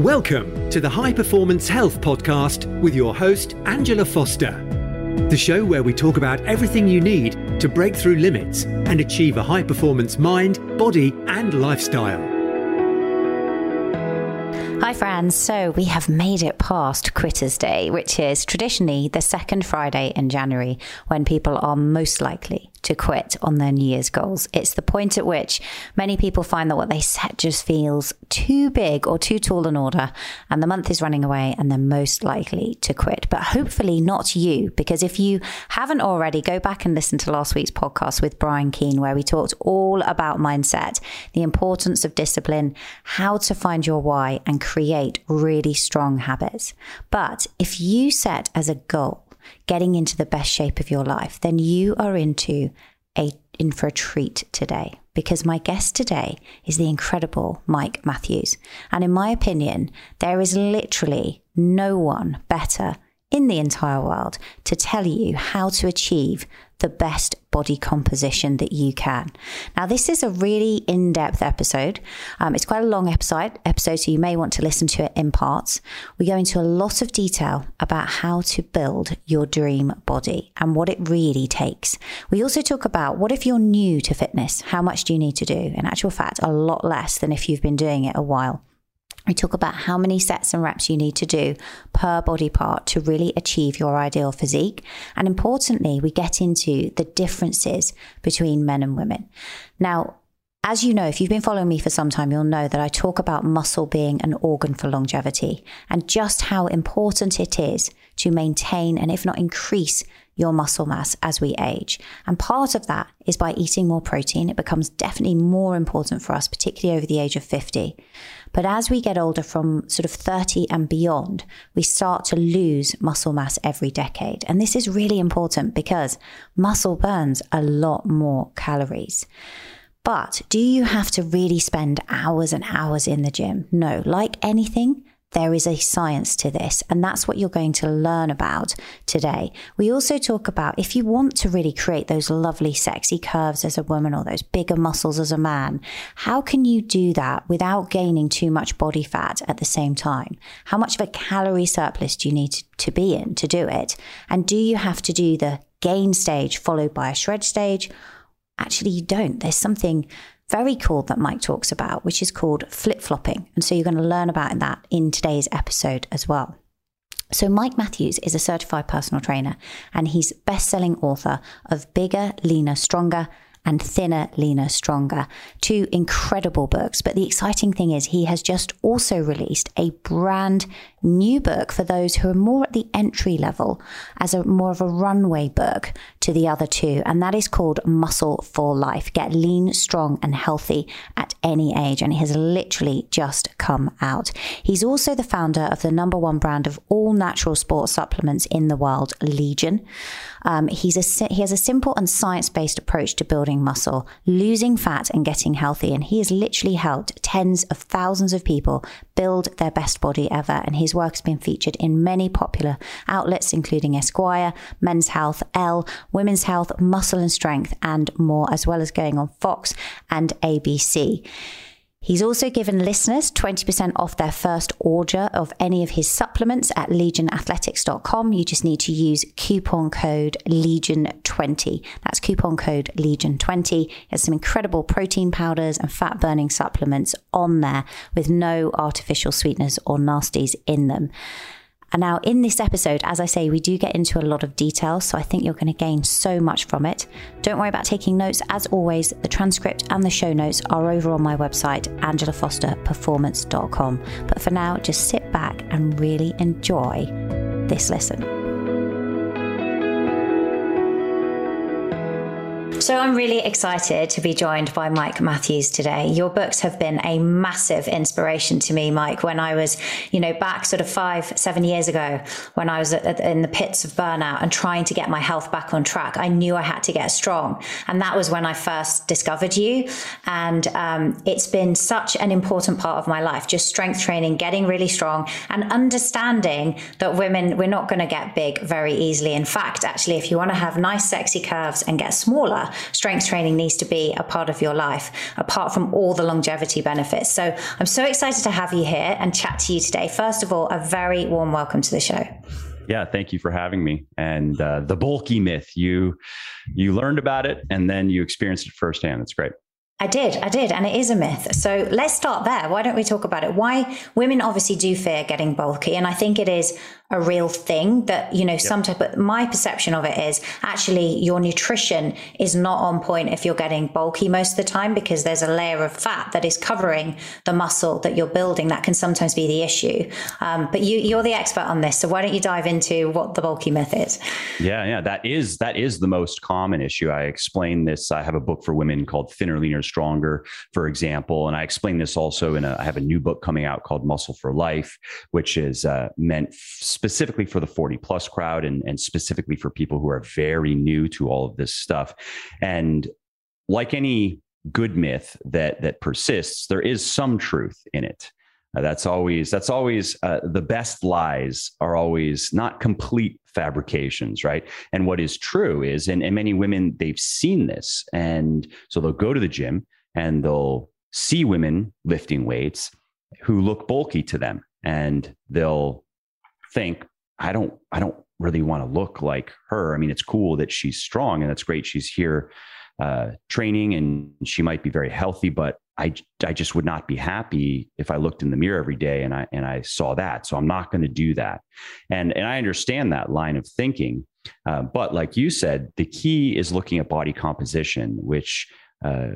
Welcome to the High Performance Health Podcast with your host, Angela Foster. The show where we talk about everything you need to break through limits and achieve a high performance mind, body, and lifestyle. Hi, friends. So, we have made it past Quitters Day, which is traditionally the second Friday in January when people are most likely to quit on their New Year's goals. It's the point at which many people find that what they set just feels too big or too tall an order, and the month is running away, and they're most likely to quit. But hopefully, not you, because if you haven't already, go back and listen to last week's podcast with Brian Keane, where we talked all about mindset, the importance of discipline, how to find your why, and create really strong habits. But if you set as a goal, getting into the best shape of your life, then you are into a in for a treat today because my guest today is the incredible Mike Matthews. And in my opinion, there is literally no one better in the entire world to tell you how to achieve the best body composition that you can. Now, this is a really in depth episode. Um, it's quite a long episode, episode, so you may want to listen to it in parts. We go into a lot of detail about how to build your dream body and what it really takes. We also talk about what if you're new to fitness? How much do you need to do? In actual fact, a lot less than if you've been doing it a while. We talk about how many sets and reps you need to do per body part to really achieve your ideal physique. And importantly, we get into the differences between men and women. Now, as you know, if you've been following me for some time, you'll know that I talk about muscle being an organ for longevity and just how important it is to maintain and, if not increase, your muscle mass as we age. And part of that is by eating more protein. It becomes definitely more important for us, particularly over the age of 50. But as we get older from sort of 30 and beyond, we start to lose muscle mass every decade. And this is really important because muscle burns a lot more calories. But do you have to really spend hours and hours in the gym? No. Like anything, there is a science to this, and that's what you're going to learn about today. We also talk about if you want to really create those lovely, sexy curves as a woman or those bigger muscles as a man, how can you do that without gaining too much body fat at the same time? How much of a calorie surplus do you need to be in to do it? And do you have to do the gain stage followed by a shred stage? Actually, you don't. There's something very cool that Mike talks about, which is called flip flopping. And so you're going to learn about that in today's episode as well. So, Mike Matthews is a certified personal trainer and he's best selling author of Bigger, Leaner, Stronger and Thinner, Leaner, Stronger. Two incredible books. But the exciting thing is, he has just also released a brand new book for those who are more at the entry level as a more of a runway book to the other two. And that is called Muscle for Life. Get lean, strong, and healthy at any age. And it has literally just come out. He's also the founder of the number one brand of all natural sports supplements in the world, Legion. Um, he's a, he has a simple and science based approach to building muscle, losing fat, and getting healthy. And he has literally helped tens of thousands of people build their best body ever. And his work has been featured in many popular outlets, including Esquire, Men's Health, Elle, Women's Health, Muscle and Strength, and more, as well as going on Fox and ABC. He's also given listeners 20% off their first order of any of his supplements at legionathletics.com. You just need to use coupon code LEGION20. That's coupon code LEGION20. There's some incredible protein powders and fat burning supplements on there with no artificial sweeteners or nasties in them. And now, in this episode, as I say, we do get into a lot of detail, so I think you're going to gain so much from it. Don't worry about taking notes. As always, the transcript and the show notes are over on my website, angelafosterperformance.com. But for now, just sit back and really enjoy this listen. So I'm really excited to be joined by Mike Matthews today. Your books have been a massive inspiration to me, Mike, when I was, you know, back sort of five, seven years ago, when I was in the pits of burnout and trying to get my health back on track. I knew I had to get strong. And that was when I first discovered you. And um, it's been such an important part of my life, just strength training, getting really strong and understanding that women, we're not going to get big very easily. In fact, actually, if you want to have nice, sexy curves and get smaller, strength training needs to be a part of your life, apart from all the longevity benefits. So I'm so excited to have you here and chat to you today. First of all, a very warm welcome to the show. Yeah, thank you for having me. And uh, the bulky myth, you you learned about it and then you experienced it firsthand. It's great. I did, I did, and it is a myth. So let's start there. Why don't we talk about it? Why women obviously do fear getting bulky, and I think it is a real thing that you know yep. sometimes but my perception of it is actually your nutrition is not on point if you're getting bulky most of the time because there's a layer of fat that is covering the muscle that you're building. That can sometimes be the issue. Um, but you you're the expert on this so why don't you dive into what the bulky myth is? Yeah yeah that is that is the most common issue. I explain this i have a book for women called thinner leaner stronger for example and i explain this also in a i have a new book coming out called muscle for life which is uh, meant specifically for the 40 plus crowd and, and specifically for people who are very new to all of this stuff. And like any good myth that that persists, there is some truth in it. Uh, that's always that's always uh, the best lies are always not complete fabrications, right? And what is true is, and, and many women they've seen this, and so they'll go to the gym and they'll see women lifting weights who look bulky to them, and they'll think I don't I don't really want to look like her. I mean, it's cool that she's strong and that's great. She's here uh, training and she might be very healthy, but I I just would not be happy if I looked in the mirror every day and I and I saw that. So I'm not going to do that. And and I understand that line of thinking. Uh, but like you said, the key is looking at body composition, which uh,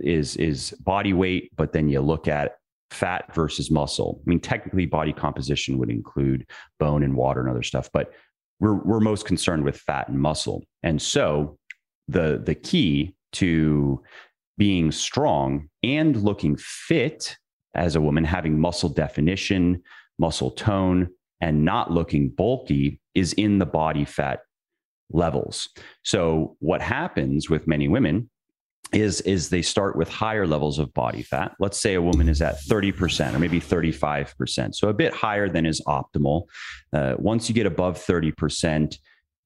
is is body weight, but then you look at fat versus muscle. I mean, technically, body composition would include bone and water and other stuff, but we're we're most concerned with fat and muscle. And so, the the key to being strong and looking fit as a woman, having muscle definition, muscle tone, and not looking bulky is in the body fat levels. So, what happens with many women is is they start with higher levels of body fat. Let's say a woman is at 30% or maybe 35%, so a bit higher than is optimal. Uh, once you get above 30%,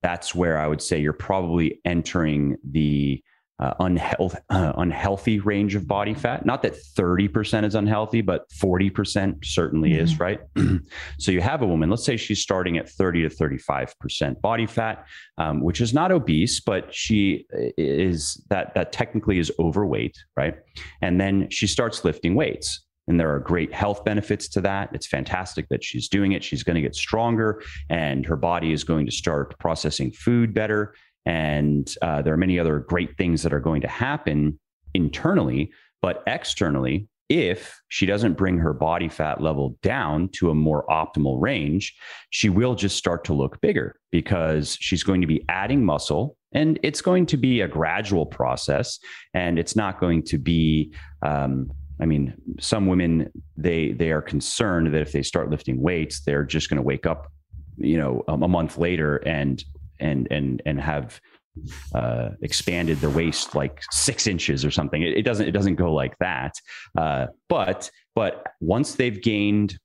that's where I would say you're probably entering the uh, unhealth, uh, unhealthy range of body fat. Not that 30% is unhealthy, but 40% certainly mm-hmm. is, right? so you have a woman, let's say she's starting at 30 to 35% body fat, um, which is not obese, but she is that, that technically is overweight, right? And then she starts lifting weights. And there are great health benefits to that. It's fantastic that she's doing it. She's going to get stronger and her body is going to start processing food better and uh, there are many other great things that are going to happen internally, but externally, if she doesn't bring her body fat level down to a more optimal range, she will just start to look bigger because she's going to be adding muscle and it's going to be a gradual process and it's not going to be um, i mean some women they they are concerned that if they start lifting weights they're just going to wake up you know a, a month later and and and and have uh, expanded their waist like six inches or something. It, it doesn't it doesn't go like that. Uh, but but once they've gained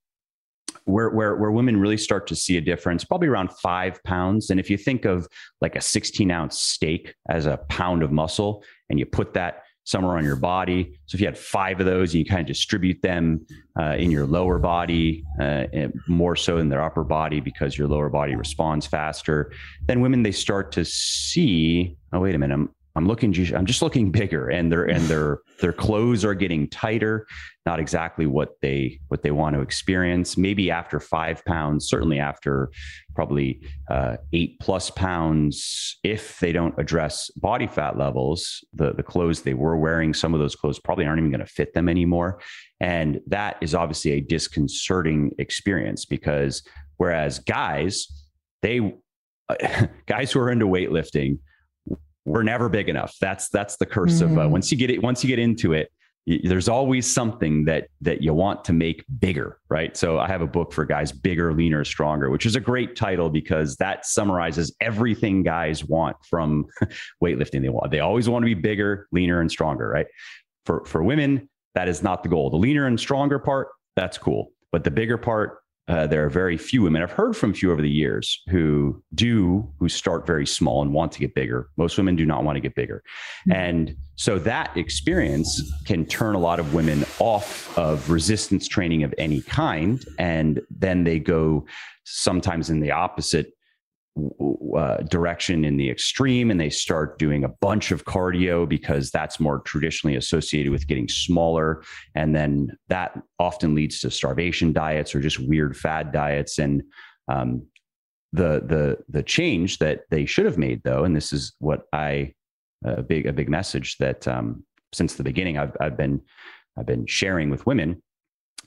where, where where women really start to see a difference, probably around five pounds. And if you think of like a 16 ounce steak as a pound of muscle, and you put that somewhere on your body. So if you had five of those, you kind of distribute them uh, in your lower body uh, more so in their upper body because your lower body responds faster. Then women they start to see, oh wait a minute, I'm I'm looking I'm just looking bigger and their and their their clothes are getting tighter not exactly what they what they want to experience. Maybe after 5 pounds certainly after probably uh, 8 plus pounds if they don't address body fat levels the the clothes they were wearing some of those clothes probably aren't even going to fit them anymore. And that is obviously a disconcerting experience because whereas guys they guys who are into weightlifting we're never big enough. That's that's the curse mm-hmm. of uh, mm-hmm. once you get it once you get into it, there's always something that that you want to make bigger, right? So I have a book for guys bigger, leaner, stronger, which is a great title because that summarizes everything guys want from weightlifting. They want they always want to be bigger, leaner and stronger, right? For for women, that is not the goal. The leaner and stronger part, that's cool. But the bigger part, uh, there are very few women. I've heard from a few over the years who do, who start very small and want to get bigger. Most women do not want to get bigger. Mm-hmm. And so that experience can turn a lot of women off of resistance training of any kind. And then they go sometimes in the opposite uh, direction in the extreme and they start doing a bunch of cardio because that's more traditionally associated with getting smaller. And then that often leads to starvation diets or just weird fad diets. And um, the the the change that they should have made though and this is what i a big a big message that um, since the beginning I've, I've been i've been sharing with women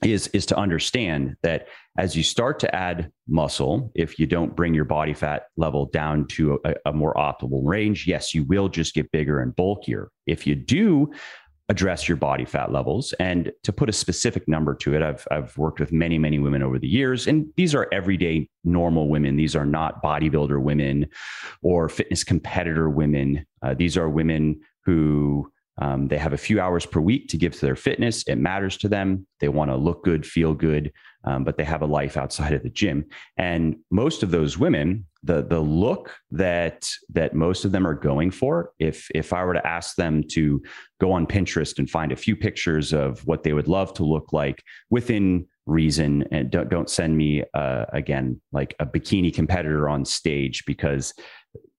is is to understand that as you start to add muscle if you don't bring your body fat level down to a, a, more optimal range yes you will just get bigger and bulkier. If you do address your body fat levels and to put a specific number to it i've, I've worked with many many women over the years and these are everyday normal women. These are not bodybuilder women or fitness competitor women. Uh, these are women who um, they have a few hours per week to give to their fitness. It matters to them. They want to look good, feel good, um, but they have a life outside of the gym. And most of those women, the the look that that most of them are going for, if if I were to ask them to go on Pinterest and find a few pictures of what they would love to look like within reason, and don't don't send me uh, again like a bikini competitor on stage because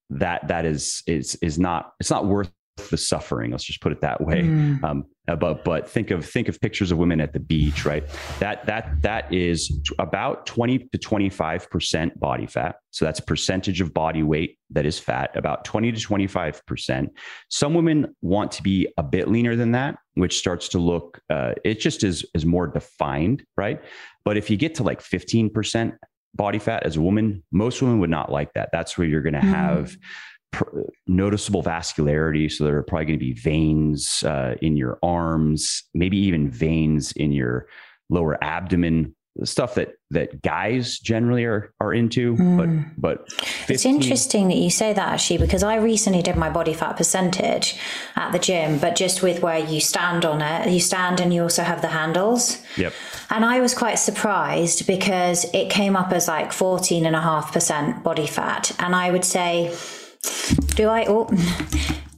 that that is is is not it's not worth the suffering. Let's just put it that way. Mm. Um, uh, but but think of think of pictures of women at the beach, right? That that that is about twenty to twenty five percent body fat. So that's percentage of body weight that is fat. About twenty to twenty five percent. Some women want to be a bit leaner than that, which starts to look. Uh, it just is is more defined, right? But if you get to like fifteen percent body fat as a woman, most women would not like that. That's where you're going to mm. have noticeable vascularity. So there are probably going to be veins uh, in your arms, maybe even veins in your lower abdomen. Stuff that that guys generally are are into, mm. but but 15... it's interesting that you say that actually because I recently did my body fat percentage at the gym, but just with where you stand on it, you stand and you also have the handles. Yep. And I was quite surprised because it came up as like fourteen and a half percent body fat, and I would say do I? Oh,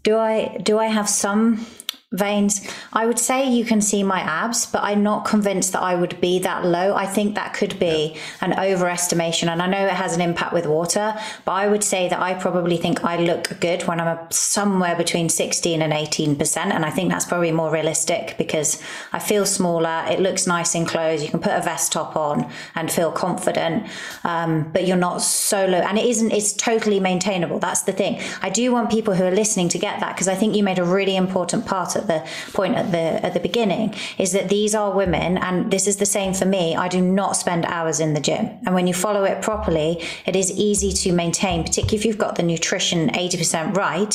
do I? Do I have some veins. I would say you can see my abs, but I'm not convinced that I would be that low. I think that could be an overestimation. And I know it has an impact with water, but I would say that I probably think I look good when I'm somewhere between 16 and 18%. And I think that's probably more realistic because I feel smaller. It looks nice in clothes. You can put a vest top on and feel confident. Um, but you're not so low. And it isn't, it's totally maintainable. That's the thing. I do want people who are listening to get that because I think you made a really important part at the point at the at the beginning is that these are women, and this is the same for me. I do not spend hours in the gym, and when you follow it properly, it is easy to maintain, particularly if you've got the nutrition eighty percent right.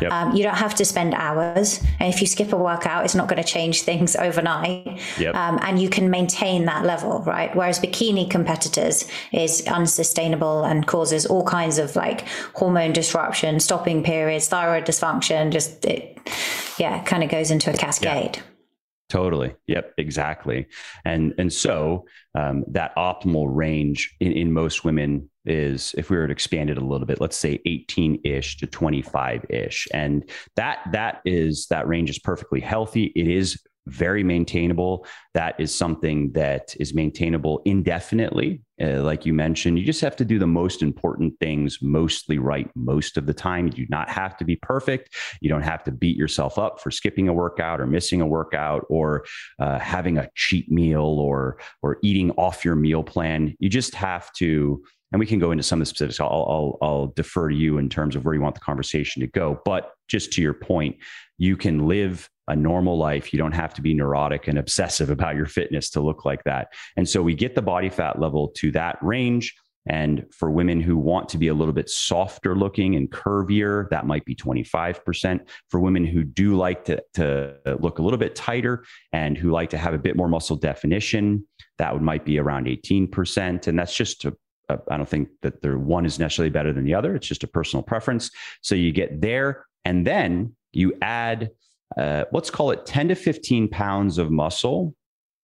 Yep. Um, you don't have to spend hours, and if you skip a workout, it's not going to change things overnight. Yep. Um, and you can maintain that level, right? Whereas bikini competitors is unsustainable and causes all kinds of like hormone disruption, stopping periods, thyroid dysfunction, just it, yeah, it kind of goes into a cascade. Yeah. Totally. Yep. Exactly. And and so um, that optimal range in, in most women is, if we were to expand it a little bit, let's say 18 ish to 25 ish, and that that is that range is perfectly healthy. It is very maintainable. That is something that is maintainable indefinitely. Uh, like you mentioned, you just have to do the most important things mostly right most of the time. You do not have to be perfect. You don't have to beat yourself up for skipping a workout or missing a workout or uh, having a cheat meal or or eating off your meal plan. You just have to and we can go into some of the specifics. I'll, I'll, I'll defer to you in terms of where you want the conversation to go. But just to your point, you can live a normal life. You don't have to be neurotic and obsessive about your fitness to look like that. And so we get the body fat level to that range. And for women who want to be a little bit softer looking and curvier, that might be 25%. For women who do like to, to look a little bit tighter and who like to have a bit more muscle definition, that would might be around 18%. And that's just to I don't think that there one is necessarily better than the other. It's just a personal preference. So you get there, and then you add uh, let's call it 10 to 15 pounds of muscle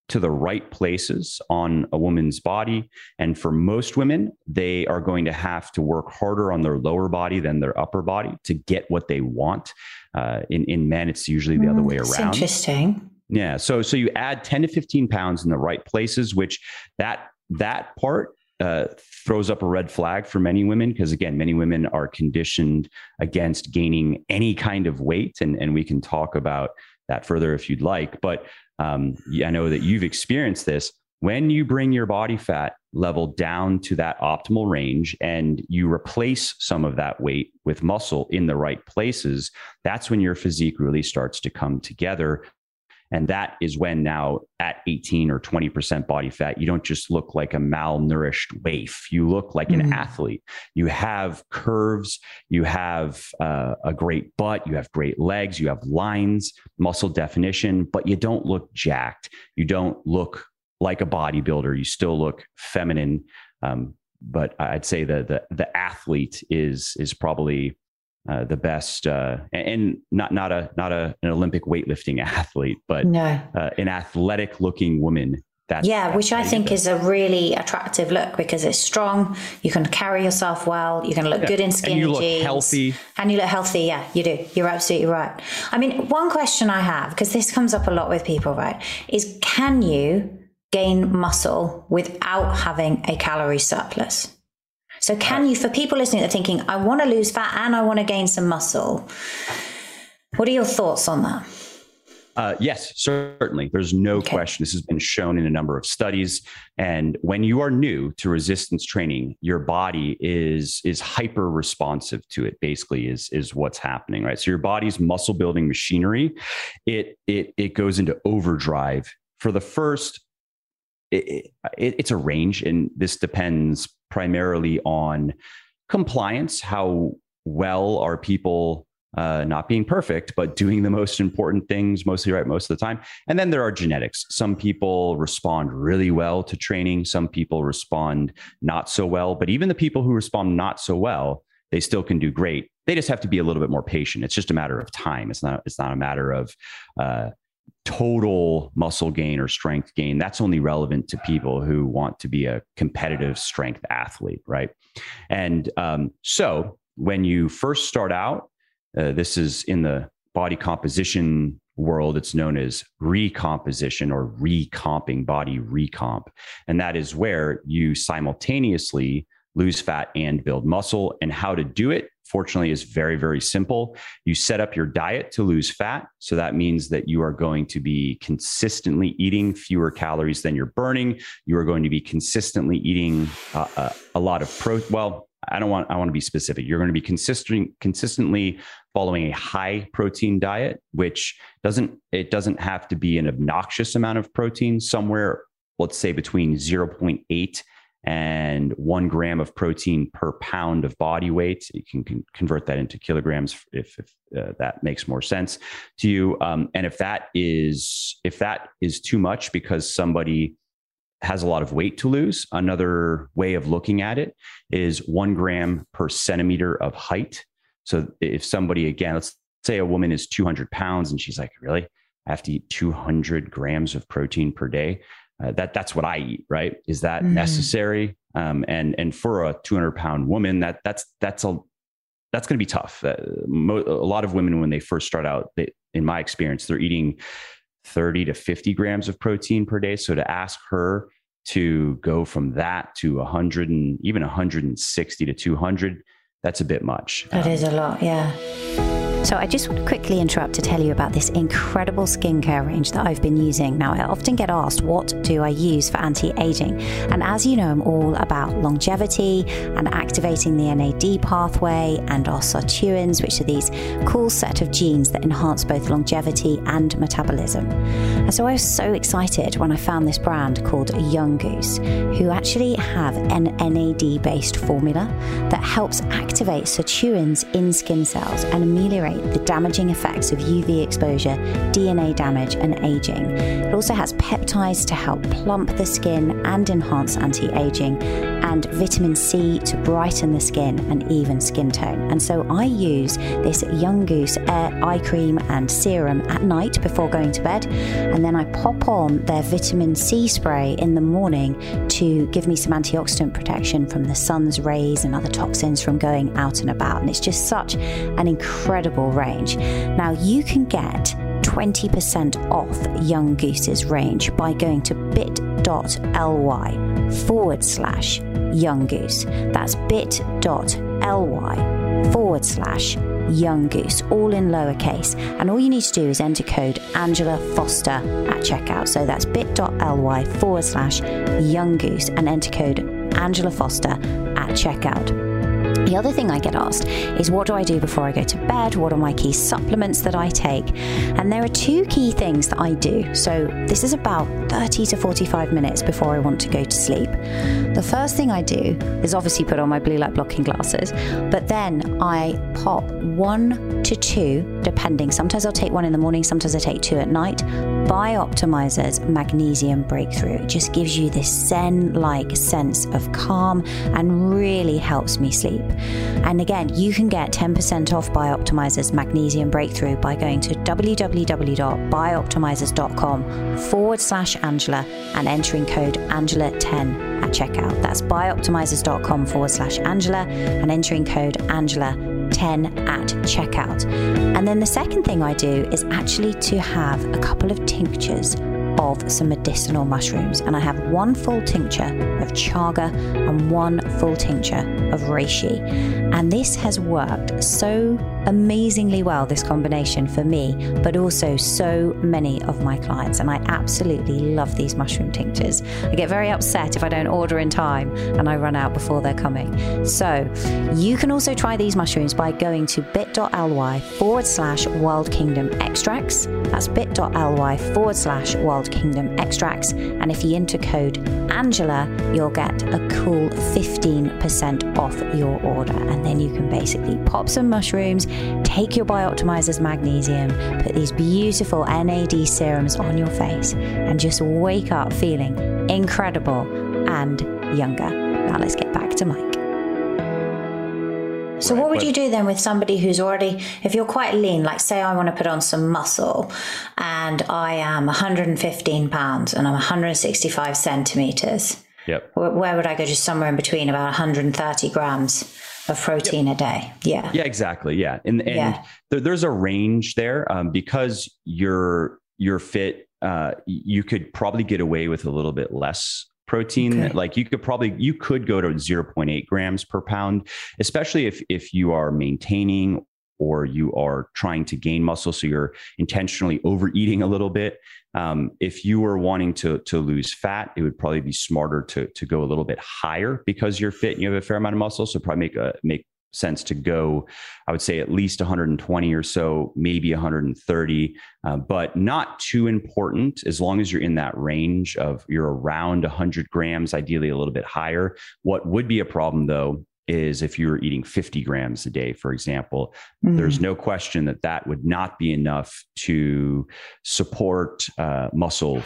to the right places on a woman's body. And for most women, they are going to have to work harder on their lower body than their upper body to get what they want. Uh, in, in men, it's usually the mm, other way around. interesting. Yeah. So so you add 10 to 15 pounds in the right places, which that that part uh, throws up a red flag for many women because again many women are conditioned against gaining any kind of weight and, and we can talk about that further if you'd like but um, I know that you've experienced this. When you bring your body fat level down to that optimal range and you replace some of that weight with muscle in the right places, that's when your physique really starts to come together. And that is when now at 18 or 20% body fat, you don't just look like a malnourished waif. You look like mm-hmm. an athlete. You have curves, you have uh, a great butt, you have great legs, you have lines, muscle definition, but you don't look jacked. You don't look like a bodybuilder. You still look feminine. Um, but I'd say the, the the athlete is is probably uh, the best uh, and not not a not a an Olympic weightlifting athlete, but no. uh, an athletic looking woman. That's, yeah, that's which I think is a really attractive look because it's strong. You can carry yourself well. You can look yeah. good in skinny and you look jeans. healthy. And you look healthy. Yeah, you do. You're absolutely right. I mean, one question I have because this comes up a lot with people, right? Is can you gain muscle without having a calorie surplus? So, can you, for people listening that are thinking, I want to lose fat and I want to gain some muscle, what are your thoughts on that? Uh, yes, certainly. There's no okay. question. This has been shown in a number of studies. And when you are new to resistance training, your body is is hyper responsive to it. Basically, is is what's happening, right? So your body's muscle building machinery, it it it goes into overdrive for the first. It, it, it's a range, and this depends primarily on compliance. How well are people uh, not being perfect, but doing the most important things mostly right most of the time. And then there are genetics. Some people respond really well to training, some people respond not so well. But even the people who respond not so well, they still can do great. They just have to be a little bit more patient. It's just a matter of time. It's not. It's not a matter of uh, total muscle gain or strength gain, that's only relevant to people who want to be a competitive strength athlete, right? And um, so when you first start out, uh, this is in the body composition world, it's known as recomposition or recomping, body recomp. And that is where you simultaneously lose fat and build muscle. And how to do it fortunately is very, very simple. You set up your diet to lose fat. So that means that you are going to be consistently eating fewer calories than you're burning. You are going to be consistently eating uh, a, uh, a lot of pro. Well, I don't want. I want to be specific. You're going to be consistent, consistently following a high protein diet, which doesn't. It doesn't have to be an obnoxious amount of protein. Somewhere, let's say between 0.8 and one gram of protein per pound of body weight. You can, can convert that into kilograms if, if uh, that makes more sense to you. Um, and if that is if that is too much because somebody has a lot of weight to lose, another way of looking at it is one gram per centimeter of height. So if somebody again, let's say a woman is 200 pounds and she's like, really? I have to eat 200 grams of protein per day uh, that that's what I eat, right? Is that mm-hmm. necessary? Um, and and for a 200 pound woman, that that's that's a that's going to be tough. Uh, mo- a lot of women, when they first start out, they, in my experience, they're eating 30 to 50 grams of protein per day. So to ask her to go from that to 100 and even 160 to 200, that's a bit much. That um, is a lot, yeah. So, I just want to quickly interrupt to tell you about this incredible skincare range that I've been using. Now, I often get asked, what do I use for anti aging? And as you know, I'm all about longevity and activating the NAD pathway and our sirtuins, which are these cool set of genes that enhance both longevity and metabolism. And so, I was so excited when I found this brand called Young Goose, who actually have an NAD based formula that helps activate sirtuins in skin cells and ameliorate the damaging effects of UV exposure, DNA damage, and aging. It also has peptides to help plump the skin and enhance anti aging and vitamin C to brighten the skin and even skin tone. And so I use this Young Goose Air eye cream and serum at night before going to bed, and then I pop on their vitamin C spray in the morning to give me some antioxidant protection from the sun's rays and other toxins from going out and about. And it's just such an incredible range. Now, you can get 20% off Young Goose's range by going to bit.ly forward slash Young Goose. That's bit.ly forward slash Young Goose, all in lowercase. And all you need to do is enter code Angela Foster at checkout. So that's bit.ly forward slash Young Goose and enter code Angela Foster at checkout. The other thing I get asked is what do I do before I go to bed? What are my key supplements that I take? And there are two key things that I do. So this is about 30 to 45 minutes before I want to go to sleep. The first thing I do is obviously put on my blue light blocking glasses, but then I pop one to two, depending. Sometimes I'll take one in the morning, sometimes I take two at night. Bioptimizer's Magnesium Breakthrough. It just gives you this zen like sense of calm and really helps me sleep. And again, you can get 10% off Bioptimizer's Magnesium Breakthrough by going to www.bioptimizers.com forward slash Angela and entering code Angela10 at checkout. That's bioptimizers.com forward slash Angela and entering code Angela10 at checkout. And then the second thing I do is actually to have a couple of tinctures of some medicinal mushrooms. And I have one full tincture of chaga and one full tincture of reishi. And this has worked so amazingly well, this combination for me, but also so many of my clients. And I absolutely love these mushroom tinctures. I get very upset if I don't order in time and I run out before they're coming. So you can also try these mushrooms by going to bit.ly forward slash Wild Kingdom extracts. That's bit.ly forward slash Wild Kingdom extracts. And if you enter code Angela, you'll get a cool 15% off your order. And then you can basically pop some mushrooms, take your Bioptimizer's magnesium, put these beautiful NAD serums on your face, and just wake up feeling incredible and younger. Now let's get back to Mike. So, what would you do then with somebody who's already, if you're quite lean, like say I want to put on some muscle and I am 115 pounds and I'm 165 centimeters? Yep. Where would I go? Just somewhere in between, about 130 grams of protein yep. a day. Yeah. Yeah, exactly. Yeah. And, and yeah. There, there's a range there um, because you're, you're fit. Uh, you could probably get away with a little bit less protein okay. like you could probably you could go to 0.8 grams per pound especially if if you are maintaining or you are trying to gain muscle so you're intentionally overeating a little bit um, if you were wanting to to lose fat it would probably be smarter to to go a little bit higher because you're fit and you have a fair amount of muscle so probably make a make sense to go, I would say at least 120 or so, maybe 130, uh, but not too important as long as you're in that range of you're around 100 grams, ideally a little bit higher. What would be a problem though is if you're eating 50 grams a day, for example, mm. there's no question that that would not be enough to support uh, muscle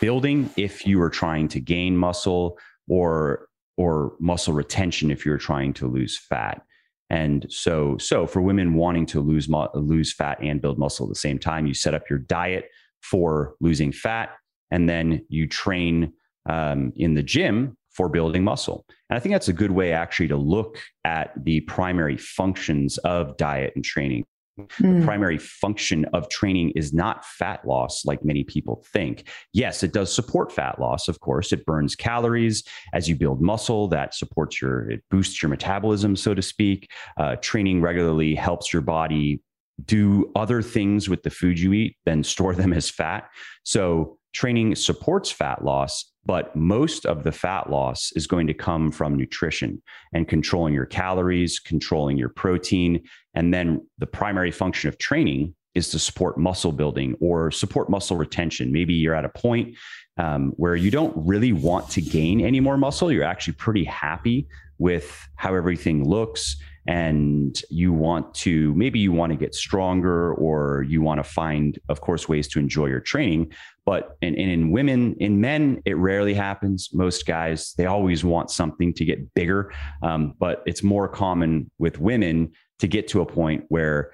building if you are trying to gain muscle or or muscle retention if you're trying to lose fat. And so, so for women wanting to lose lose fat and build muscle at the same time, you set up your diet for losing fat, and then you train um, in the gym for building muscle. And I think that's a good way actually to look at the primary functions of diet and training. Mm. The primary function of training is not fat loss like many people think. Yes, it does support fat loss, of course. It burns calories as you build muscle, that supports your, it boosts your metabolism, so to speak. Uh, training regularly helps your body do other things with the food you eat than store them as fat. So training supports fat loss, but most of the fat loss is going to come from nutrition and controlling your calories, controlling your protein. And then the primary function of training is to support muscle building or support muscle retention. Maybe you're at a point um, where you don't really want to gain any more muscle. You're actually pretty happy with how everything looks and you want to maybe you want to get stronger or you want to find of course ways to enjoy your training but in, in women in men it rarely happens most guys they always want something to get bigger um, but it's more common with women to get to a point where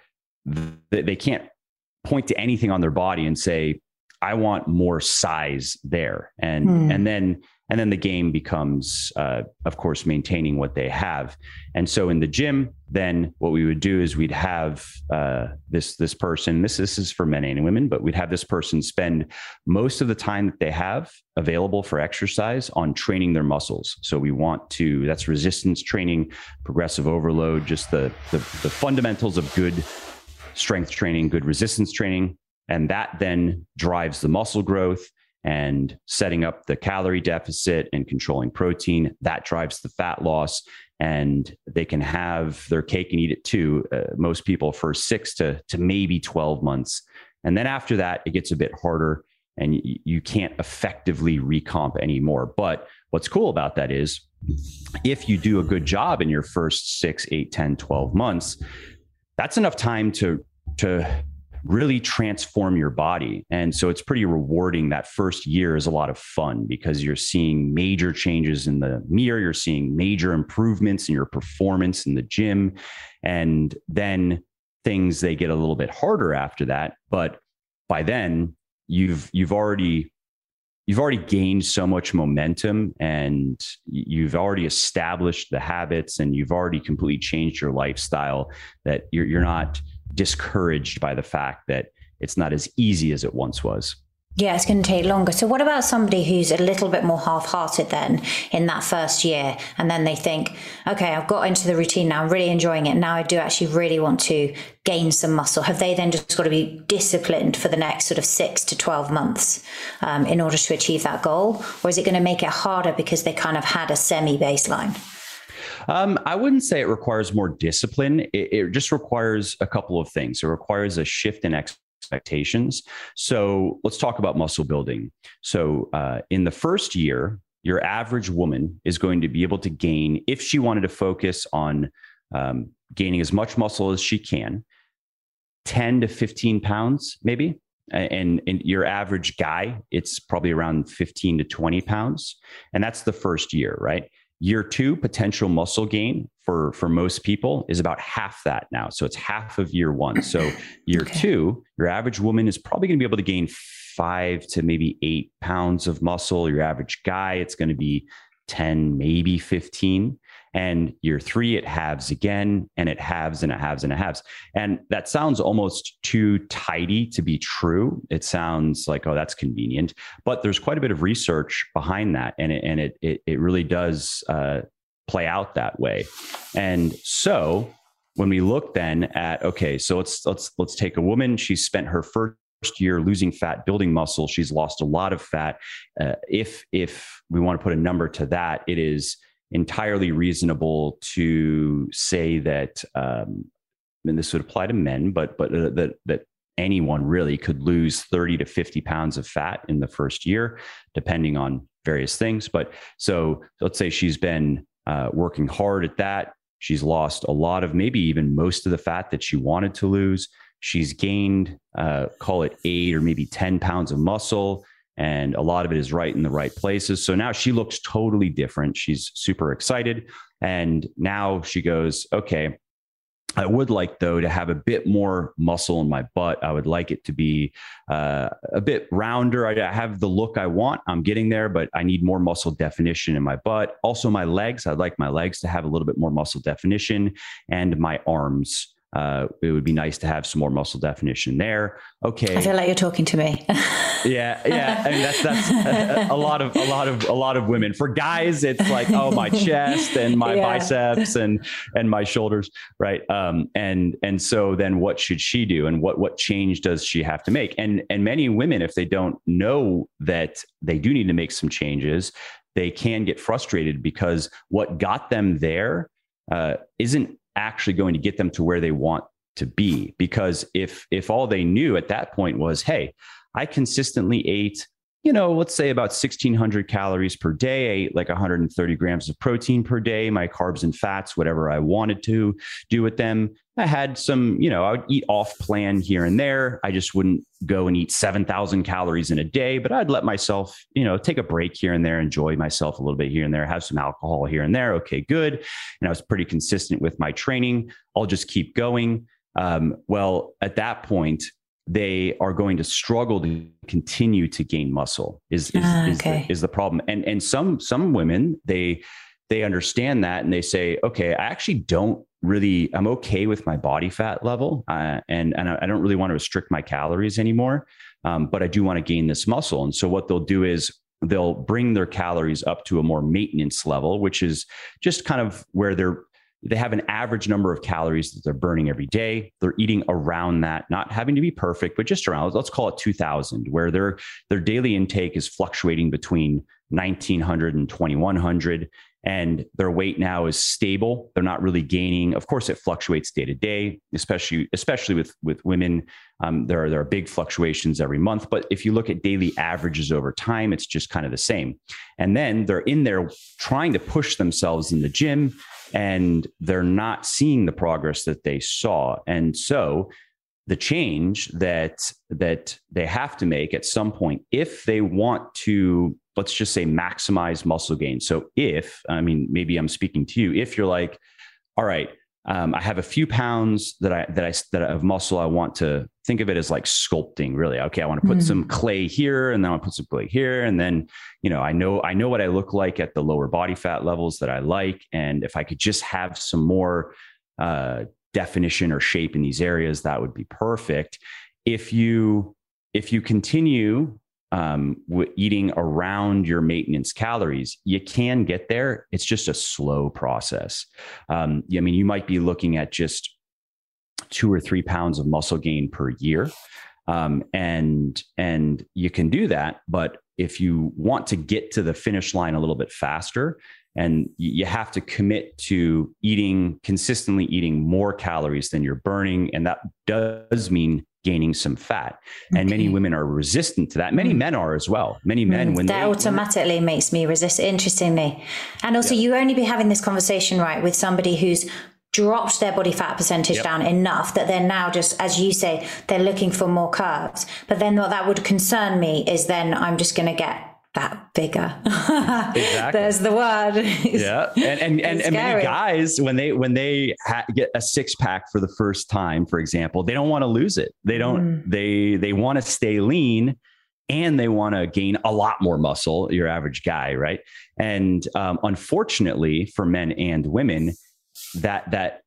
th- they can't point to anything on their body and say i want more size there. And hmm. and then and then the game becomes uh, of course maintaining what they have. And so in the gym then what we would do is we'd have uh, this this person this this is for men and women but we'd have this person spend most of the time that they have available for exercise on training their muscles. So we want to that's resistance training progressive overload just the, the, the fundamentals of good strength training good resistance training and that then drives the muscle growth and setting up the calorie deficit and controlling protein. That drives the fat loss. And they can have their cake and eat it too uh, most people for 6 to to maybe 12 months. And then after that it gets a bit harder and you, you can't effectively recomp anymore. But what's cool about that is if you do a good job in your first 6 8 10 12 months that's enough time to to really transform your body. And so it's pretty rewarding. That first year is a lot of fun because you're seeing major changes in the mirror, you're seeing major improvements in your performance in the gym. And then things they get a little bit harder after that. But by then, you've you've already you've already gained so much momentum and you've already established the habits and you've already completely changed your lifestyle that you're, you're not discouraged by the fact that it's not as easy as it once was. Yeah, it's going to take longer. So, what about somebody who's a little bit more half hearted then in that first year? And then they think, okay, I've got into the routine now, I'm really enjoying it. Now I do actually really want to gain some muscle. Have they then just got to be disciplined for the next sort of six to 12 months um, in order to achieve that goal? Or is it going to make it harder because they kind of had a semi baseline? Um, I wouldn't say it requires more discipline. It, it, just requires a couple of things. It requires a shift in expectations. So let's talk about muscle building. So uh, in the first year, your average woman is going to be able to gain, if she wanted to focus on um, gaining as much muscle as she can, 10 to 15 pounds, maybe. And, and your average guy, it's probably around 15 to 20 pounds. And that's the first year, right? Year two potential muscle gain for for most people is about half that now. So it's half of year one. So year okay. two, your average woman is probably going to be able to gain five to maybe eight pounds of muscle. Your average guy, it's going to be 10, maybe 15. And year three, it halves again, and it halves and it halves and it halves. And that sounds almost too tidy to be true. It sounds like, oh, that's convenient. But there's quite a bit of research behind that. And it, and it, it, it really does uh, play out that way. And so when we look then at, okay, so let's, let's, let's take a woman, she's spent her first year losing fat building muscle she's lost a lot of fat uh, if if we want to put a number to that it is entirely reasonable to say that, um, and this would apply to men, but but uh, that that anyone really could lose 30 to 50 pounds of fat in the first year, depending on various things. But so let's say she's been uh, working hard at that. She's lost a lot of, maybe even most of the fat that she wanted to lose. She's gained, uh, call it eight or maybe 10 pounds of muscle and a lot of it is right in the right places. So now she looks totally different. She's super excited. And now she goes, okay, I would like, though, to have a bit more muscle in my butt. I would like it to be uh, a bit rounder. I have the look I want. I'm getting there, but I need more muscle definition in my butt. Also, my legs. I'd like my legs to have a little bit more muscle definition and my arms uh, it would be nice to have some more muscle definition there. Okay. I feel like you're talking to me. yeah, yeah. I mean, that's that's a, a, lot of a lot of a lot of women. For guys, it's like oh my chest and my yeah. biceps and and my shoulders, right? Um, and and so then what should she do, and what what change does she have to make? And and many women, if they don't know that they do need to make some changes, they can get frustrated because what got them there uh, not actually going to get them to where they want to be. Because if if all they knew at that point was hey i consistently ate you know, let's say about 1600 calories per day. I ate like 130 grams of protein per day, my carbs and fats, whatever I wanted to do with them. I had some, you know, I would eat off plan here and there. I just wouldn't go and eat 7,000 calories in a day, but I'd let myself, you know, take a break here and there, enjoy myself a little bit here and there, have some alcohol here and there. Okay, good. And I was pretty consistent with my training. I'll just keep going. Um, well, at that point, they are going to struggle to continue to gain muscle is is, ah, okay. is, the, is the problem and and some some women they they understand that and they say okay i actually don't really i'm okay with my body fat level uh, and and i don't really want to restrict my calories anymore um, but i do want to gain this muscle and so what they'll do is they'll bring their calories up to a more maintenance level which is just kind of where they're they have an average number of calories that they're burning every day. They're eating around that, not having to be perfect, but just around, let's call it 2000, where their, their daily intake is fluctuating between 1900 and 2100 and their weight now is stable. They're not really gaining. Of course it fluctuates day to day especially especially with with women. Um, there are there are big fluctuations every month but if you look at daily averages over time it's just kind of the same. And then they're in there trying to push themselves in the gym and they're not seeing the progress that they saw. And so the change that that they have to make at some point if they want to let's just say maximize muscle gain so if i mean maybe i'm speaking to you if you're like all right um, I have a few pounds that I that I that of muscle. I want to think of it as like sculpting. Really, okay. I want to put mm-hmm. some clay here, and then I put some clay here, and then you know I know I know what I look like at the lower body fat levels that I like, and if I could just have some more uh, definition or shape in these areas, that would be perfect. If you if you continue um, eating around your maintenance calories, you can get there. It's just a slow process. Um, I mean, you might be looking at just two or three pounds of muscle gain per year. Um, and and you can do that, but if you want to get to the finish line a little bit faster, and you have to commit to eating consistently eating more calories than you're burning, and that does mean gaining some fat. Okay. And many women are resistant to that. Many mm. men are as well. Many men, mm. when that they, automatically when, makes me resist. Interestingly, and also yeah. you only be having this conversation right with somebody who's dropped their body fat percentage yep. down enough that they're now just, as you say, they're looking for more carbs. But then what that would concern me is then I'm just going to get that bigger. exactly. There's the word. yeah, and and and, and many guys when they when they ha- get a six pack for the first time, for example, they don't want to lose it. They don't. Mm. They they want to stay lean. And they want to gain a lot more muscle, your average guy, right? And um, unfortunately, for men and women, that that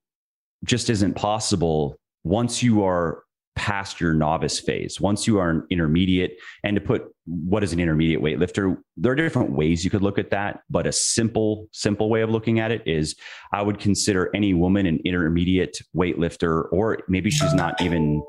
just isn't possible once you are past your novice phase. Once you are an intermediate, and to put what is an intermediate weightlifter, there are different ways you could look at that, but a simple, simple way of looking at it is I would consider any woman an intermediate weightlifter, or maybe she's not even.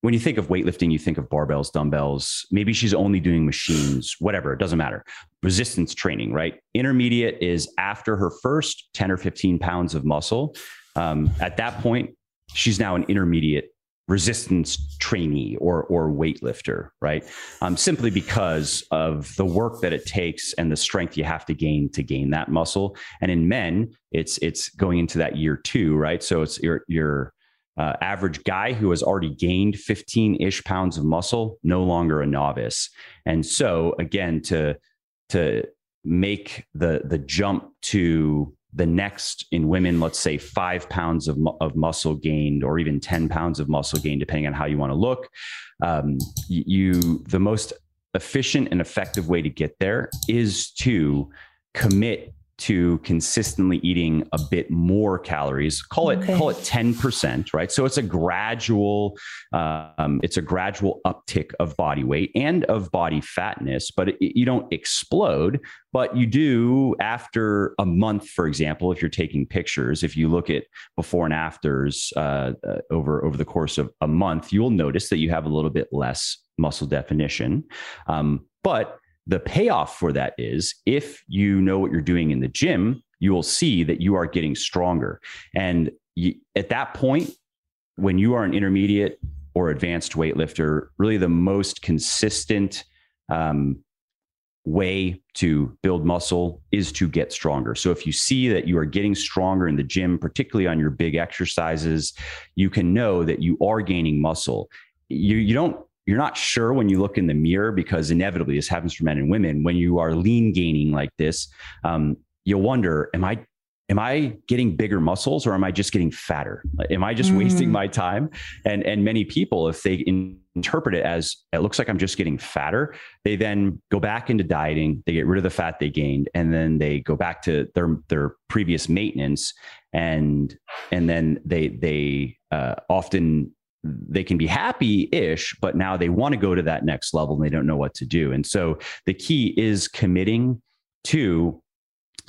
When you think of weightlifting, you think of barbells, dumbbells. Maybe she's only doing machines, whatever, it doesn't matter. Resistance training, right? Intermediate is after her first 10 or 15 pounds of muscle. Um, at that point, she's now an intermediate resistance trainee or or weightlifter, right? Um, simply because of the work that it takes and the strength you have to gain to gain that muscle. And in men, it's it's going into that year two, right? So it's your your uh, average guy who has already gained 15 ish pounds of muscle, no longer a novice. And so again, to to make the the jump to the next in women, let's say five pounds of, of muscle gained or even 10 pounds of muscle gain, depending on how you want to look. Um, you, the most efficient and effective way to get there is to commit to consistently eating a bit more calories call it okay. call it 10% right? So it's a gradual um, it's a gradual uptick of body weight and of body fatness but it, you don't explode. But you do after a month for example if you're taking pictures if you look at before and afters uh, uh, over over the course of a month you'll notice that you have a little bit less muscle definition. Um, but the payoff for that is if you know what you're doing in the gym, you will see that you are getting stronger. And you, at that point, when you are an intermediate or advanced weightlifter, really the most consistent um, way to build muscle is to get stronger. So if you see that you are getting stronger in the gym, particularly on your big exercises, you can know that you are gaining muscle. You you don't you're not sure when you look in the mirror because inevitably this happens for men and women. When you are lean gaining like this, um, you'll wonder, am I am I getting bigger muscles or am I just getting fatter? Am I just mm. wasting my time? And and many people, if they in, interpret it as it looks like I'm just getting fatter, they then go back into dieting, they get rid of the fat they gained, and then they go back to their their previous maintenance, and and then they they uh, often they can be happy-ish but now they want to go to that next level and they don't know what to do and so the key is committing to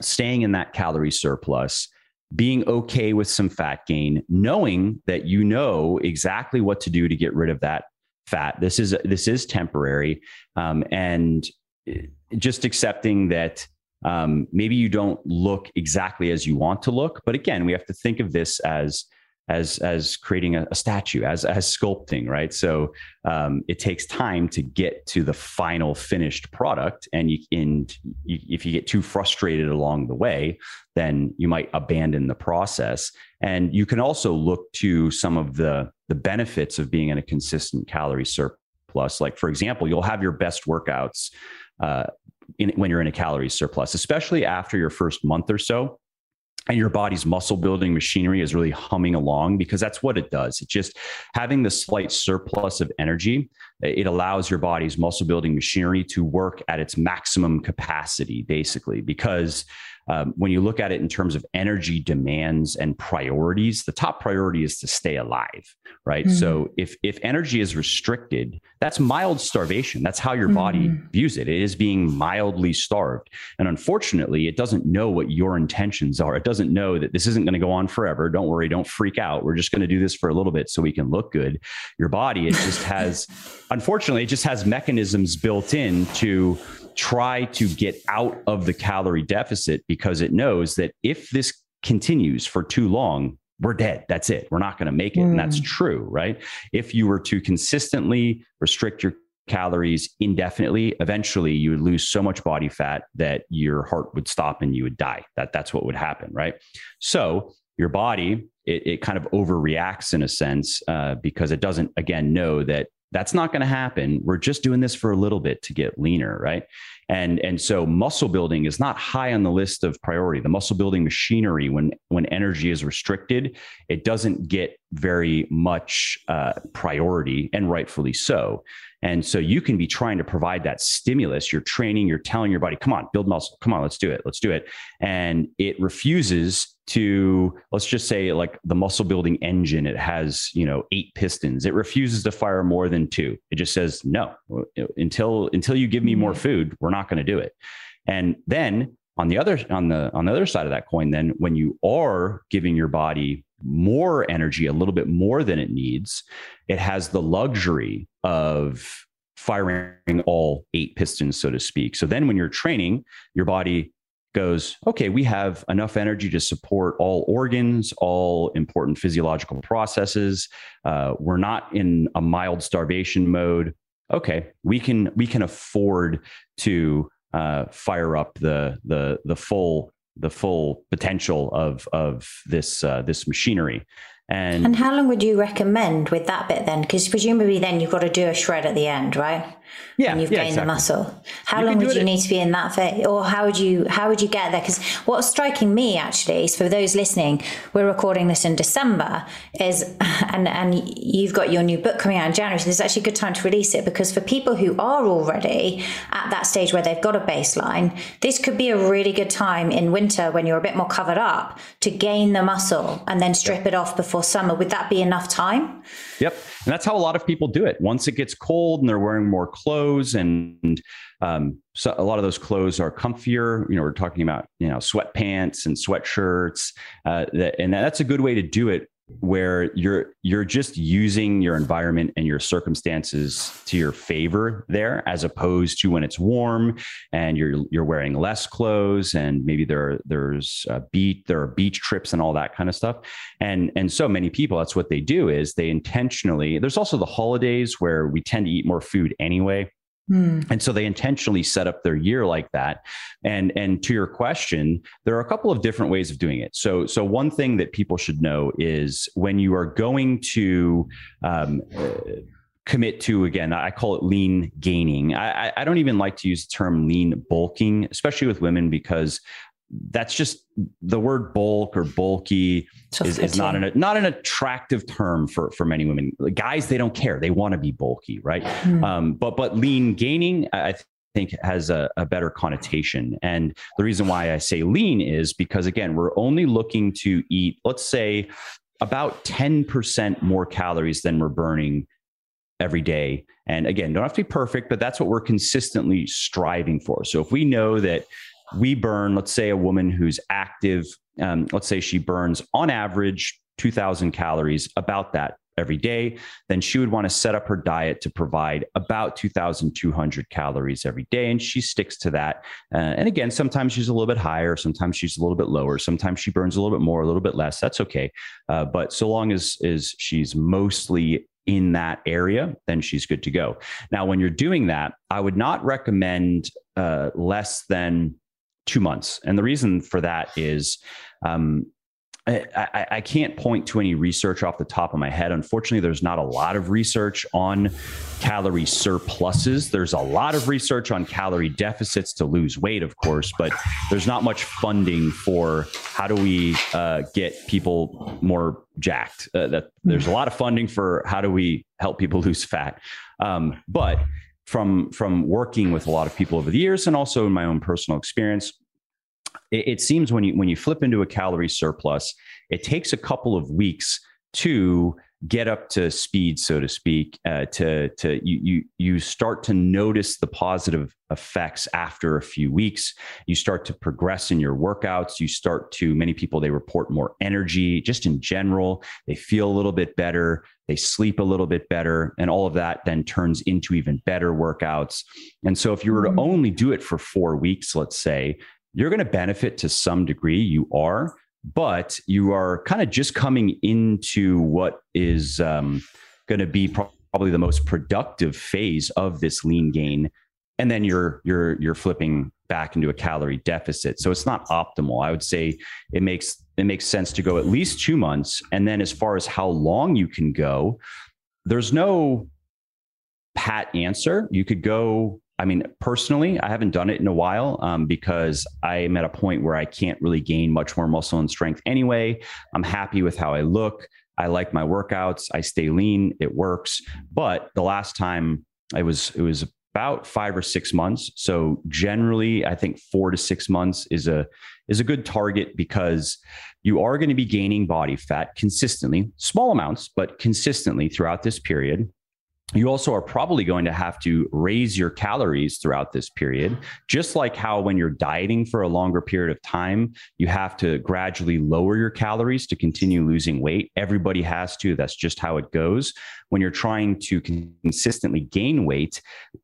staying in that calorie surplus, being okay with some fat gain, knowing that you know exactly what to do to get rid of that fat. This is this is temporary, um, and eh, just accepting that um, maybe you don't look exactly as you want to look. But again, we have to think of this as as as creating a, a statue, as as sculpting, right? So um, it takes time to get to the final finished product, and you and you, if you get too frustrated along the way, then you might abandon the process. And you can also look to some of the the benefits of being in a consistent calorie surplus. Like for example, you'll have your best workouts. Uh, in, when you're in a calorie surplus, especially after your first month or so, and your body's muscle building machinery is really humming along because that's what it does. It's just having the slight surplus of energy. It allows your body's muscle building machinery to work at its maximum capacity, basically, because um, when you look at it in terms of energy demands and priorities, the top priority is to stay alive, right? Mm-hmm. So if if energy is restricted, that's mild starvation. That's how your body mm-hmm. views it. It is being mildly starved, and unfortunately, it doesn't know what your intentions are. It doesn't know that this isn't going to go on forever. Don't worry, don't freak out. We're just going to do this for a little bit so we can look good. Your body, it just has, unfortunately, it just has mechanisms built in to try to get out of the calorie deficit because it knows that if this continues for too long, we're dead. That's it. We're not going to make it. Mm. And that's mm. true, right? If you were to consistently restrict your calories indefinitely, eventually you would lose so much body fat that your heart would stop and you would die. That that's what would happen, right? So your body it, it kind of overreacts in a sense uh, because it doesn't again know that that's not going to happen. We're just doing this for a little bit to get leaner, right? And and so muscle building is not high on the list of priority. The muscle building machinery, when when energy is restricted, it doesn't get very much uh, priority, and rightfully so. And so you can be trying to provide that stimulus. You're training, you're telling your body, come on, build muscle. Come on, let's do it. Let's do it. And it refuses to, let's just say, like the muscle building engine, it has, you know, eight pistons. It refuses to fire more than two. It just says, no, until until you give me more mm-hmm. food, we're not going to do it. And then on the other on the on the other side of that coin, then when you are giving your body more energy, a little bit more than it needs, it has the luxury of firing all eight pistons, so to speak. So then when you're training, your body goes, okay, we have enough energy to support all organs, all important physiological processes. Uh, we're not in a mild starvation mode. Okay, we can we can afford to uh, fire up the the the full the full potential of of this uh, this machinery. And, and how long would you recommend with that bit then? Because presumably then you've got to do a shred at the end, right? Yeah, and you've yeah, gained exactly. the muscle. How you long would you need to be in that phase, or how would you how would you get there? Because what's striking me actually is for those listening, we're recording this in December, is and and you've got your new book coming out in January, so this is actually a good time to release it because for people who are already at that stage where they've got a baseline, this could be a really good time in winter when you're a bit more covered up to gain the muscle and then strip it off before summer. Would that be enough time? Yep. And that's how a lot of people do it. Once it gets cold and they're wearing more clothes and um, so a lot of those clothes are comfier. You know, we're talking about, you know, sweatpants and sweatshirts. Uh, that, and that's a good way to do it where you're you're just using your environment and your circumstances to your favor there as opposed to when it's warm and you're you're wearing less clothes and maybe there there's a beach there are beach trips and all that kind of stuff and and so many people that's what they do is they intentionally there's also the holidays where we tend to eat more food anyway. And so they intentionally set up their year like that. And and to your question, there are a couple of different ways of doing it. So so one thing that people should know is when you are going to um, uh, commit to again i call it lean gaining I, I don't even like to use the term lean bulking especially with women because that's just the word bulk or bulky is, is, not an not an attractive term for for many women. Guys, they don't care; they want to be bulky, right? Mm. Um, but but lean gaining, I think has a, a, better connotation. And the reason why I say lean is because again, we're only looking to eat, let's say, about ten percent more calories than we're burning every day. And again, don't have to be perfect, but that's what we're consistently striving for. So if we know that we burn, let's say, a woman who's active, um, let's say she burns on average 2000 calories, about that every day, then she would want to set up her diet to provide about 2,200 calories every day. And she sticks to that. Uh, and again, sometimes she's a little bit higher, sometimes she's a little bit lower, sometimes she burns a little bit more, a little bit less. That's okay. Uh, but so long as, as she's mostly in that area, then she's good to go. Now, when you're doing that, I would not recommend uh, less than two months. And the reason for that is um, I, I, can't point to any research off the top of my head. Unfortunately, there's not a lot of research on calorie surpluses. There's a lot of research on calorie deficits to lose weight, of course, but there's not much funding for how do we uh, get people more jacked. Uh, that there's a lot of funding for how do we help people lose fat. Um, but from from working with a lot of people over the years and also in my own personal experience it, it seems when you when you flip into a calorie surplus it takes a couple of weeks to get up to speed, so to speak, uh, to to you you you start to notice the positive effects after a few weeks. You start to progress in your workouts. You start to many people they report more energy, just in general. They feel a little bit better. They sleep a little bit better, and all of that then turns into even better workouts. And so, if you were to mm-hmm. only do it for four weeks, let's say, you're going to benefit to some degree. You are but you are kind of just coming into what is um, going to be probably the most productive phase of this lean gain and then you're you're you're flipping back into a calorie deficit so it's not optimal i would say it makes it makes sense to go at least 2 months and then as far as how long you can go there's no pat answer you could go I mean, personally, I haven't done it in a while um, because I'm at a point where I can't really gain much more muscle and strength anyway. I'm happy with how I look. I like my workouts. I stay lean. It works. But the last time I was, it was about five or six months. So generally, I think four to six months is a is a good target because you are going to be gaining body fat consistently, small amounts, but consistently throughout this period you also are probably going to have to raise your calories throughout this period, just like how when you're dieting for a longer period of time, you have to gradually lower your calories to continue losing weight. Everybody has to. That's just how it goes. When you're trying to consistently gain weight,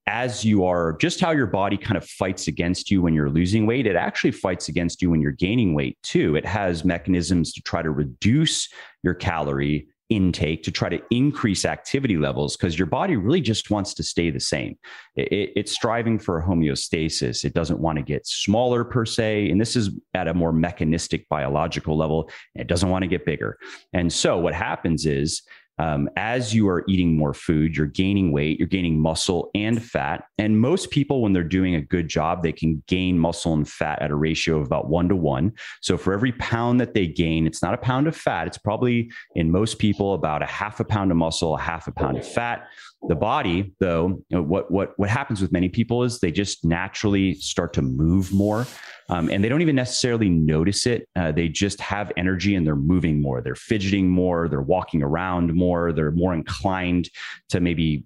as you are just how your body kind of fights against you when you're losing weight, it actually fights against you when you're gaining weight too. It has mechanisms to try to reduce your calorie intake to try to increase activity levels because your body really just wants to stay the same. It, it's striving for homeostasis. It doesn't want to get smaller per se. And this is at a more mechanistic biological level. It doesn't want to get bigger. And so what happens is um, as you are eating more food, you're gaining weight, you're gaining muscle and fat. And most people, when they're doing a good job, they can gain muscle and fat at a ratio of about one to one. So for every pound that they gain, it's not a pound of fat. It's probably in most people about a half a pound of muscle, a half a pound of fat. The body, though, you know, what what what happens with many people is they just naturally start to move more, um, and they don't even necessarily notice it. Uh, they just have energy and they're moving more. They're fidgeting more. They're walking around more. They're more inclined to maybe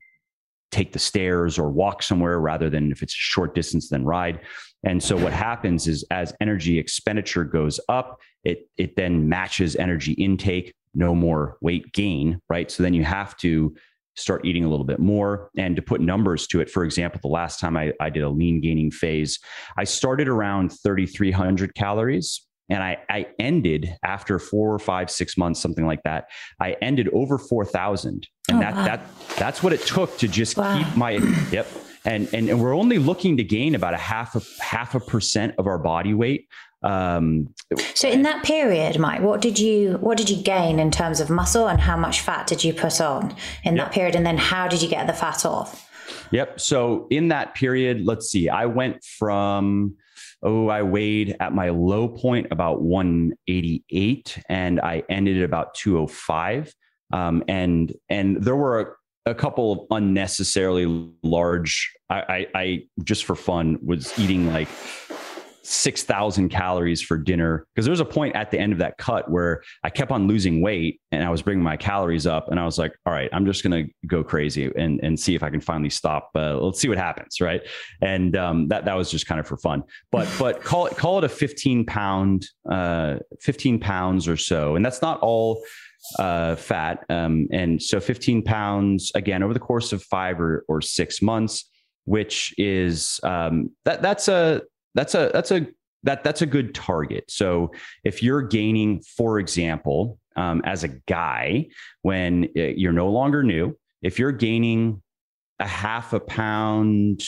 take the stairs or walk somewhere rather than if it's a short distance then ride. And so what happens is as energy expenditure goes up, it it then matches energy intake, no more weight gain, right? So then you have to start eating a little bit more. And to put numbers to it, for example, the last time I, I did a lean gaining phase, I started around 3,300 calories. And I, I ended after four or five, six months, something like that. I ended over 4,000. And oh, that, wow. that, that's what it took to just wow. keep my, yep and, and and we're only looking to gain about a half a half a percent of our body weight. Um, so in that period, Mike, what did you what did you gain in terms of muscle, and how much fat did you put on in yep. that period, and then how did you get the fat off? Yep. So in that period, let's see, I went from oh, I weighed at my low point about 188 and I ended at about 205. Um, and and there were a, a, couple of unnecessarily large. I, I, I just for fun was eating like 6,000 calories for dinner. Because there was a point at the end of that cut where I kept on losing weight and I was bringing my calories up. And I was like, all right, I'm just going to go crazy and, and see if I can finally stop. Uh, let's see what happens. Right. And um, that, that was just kind of for fun. But, but call it, call it a 15 pound, uh, 15 pounds or so. And that's not all uh, fat. Um, and so 15 pounds again over the course of five or, or six months, which is um, that that's a that's a that's a that that's a good target. So if you're gaining, for example, um, as a guy, when uh, you're no longer new, if you're gaining a half a pound,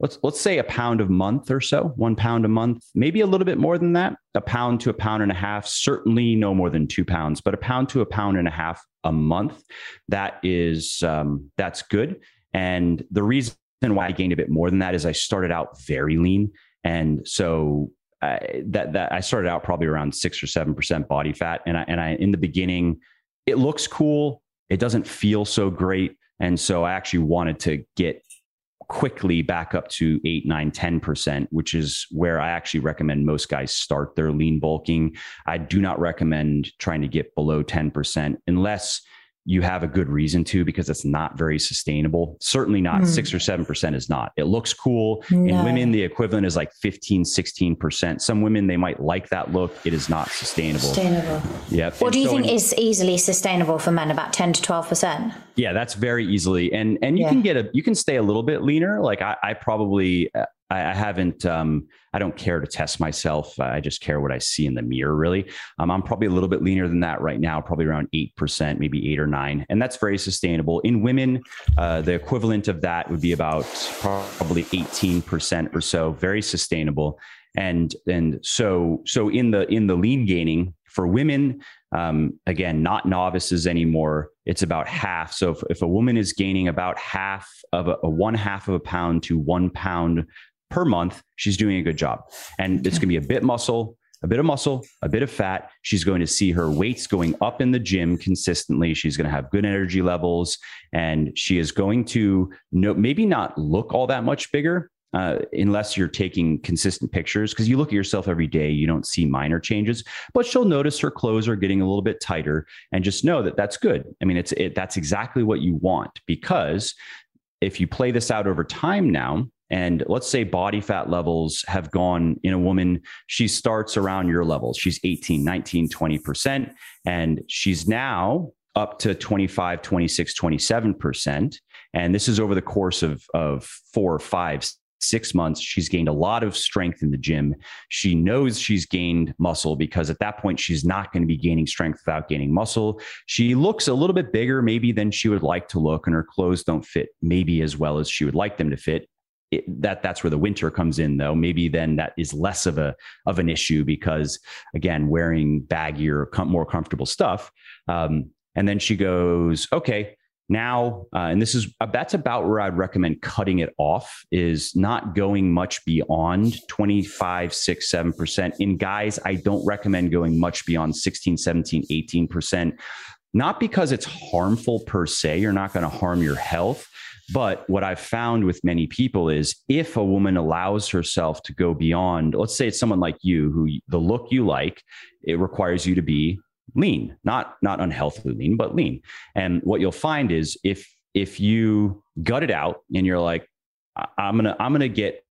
let's let's say a pound a month or so, one pound a month, maybe a little bit more than that, a pound to a pound and a half, certainly no more than two pounds, but a pound to a pound and a half a month, that is um, that's good. And the reason why I gained a bit more than that is I started out very lean. And so uh, that that I started out probably around six or seven percent body fat, and I and I in the beginning, it looks cool. It doesn't feel so great, and so I actually wanted to get quickly back up to eight, nine, 10%, which is where I actually recommend most guys start their lean bulking. I do not recommend trying to get below 10% unless you have a good reason to because it's not very sustainable. Certainly not mm. six or 7% is not. It looks cool. No. In women, the equivalent is like 15, 16%. Some women, they might like that look. It is not sustainable. Sustainable. Yep. What and do you so think in, is easily sustainable for men? About 10 to 12%? Yeah, that's very easily. And, and you yeah. can get a, you can stay a little bit leaner. Like I, I probably, uh, I, I haven't. Um, I don't care to test myself. I just care what I see in the mirror. Really, um, I'm probably a little bit leaner than that right now. Probably around eight percent, maybe eight or nine, and that's very sustainable. In women, uh, the equivalent of that would be about probably 18 percent or so. Very sustainable. And and so so in the in the lean gaining for women, um, again, not novices anymore. It's about half. So if, if, a woman is gaining about half of a, a, one half of a pound to one pound per month, she's doing a good job. And it's going to be a bit muscle, a bit of muscle, a bit of fat. She's going to see her weights going up in the gym consistently. She's going to have good energy levels and she is going to know, maybe not look all that much bigger. Uh, unless you're taking consistent pictures, because you look at yourself every day, you don't see minor changes. But she'll notice her clothes are getting a little bit tighter, and just know that that's good. I mean, it's it, that's exactly what you want because if you play this out over time now, and let's say body fat levels have gone in a woman, she starts around your levels. She's 18, 19, 20%. And she's now up to 25, 26, 27%. And this is over the course of, of four, five, six months. She's gained a lot of strength in the gym. She knows she's gained muscle because at that point, she's not going to be gaining strength without gaining muscle. She looks a little bit bigger, maybe than she would like to look, and her clothes don't fit maybe as well as she would like them to fit it, that that's where the winter comes in though. Maybe then that is less of a of an issue because again wearing baggier com- more comfortable stuff um, and then she goes okay now uh, and this is uh, that's about where i'd recommend cutting it off is not going much beyond 25 6 7% in guys i don't recommend going much beyond 16 17 18% not because it's harmful per se you're not going to harm your health but what I've found with many people is if a woman allows herself to go beyond, let's say it's someone like you who the look you like, it requires you to be lean, not not unhealthily lean, but lean. And what you'll find is if if you gut it out and you're like, I'm gonna I'm gonna get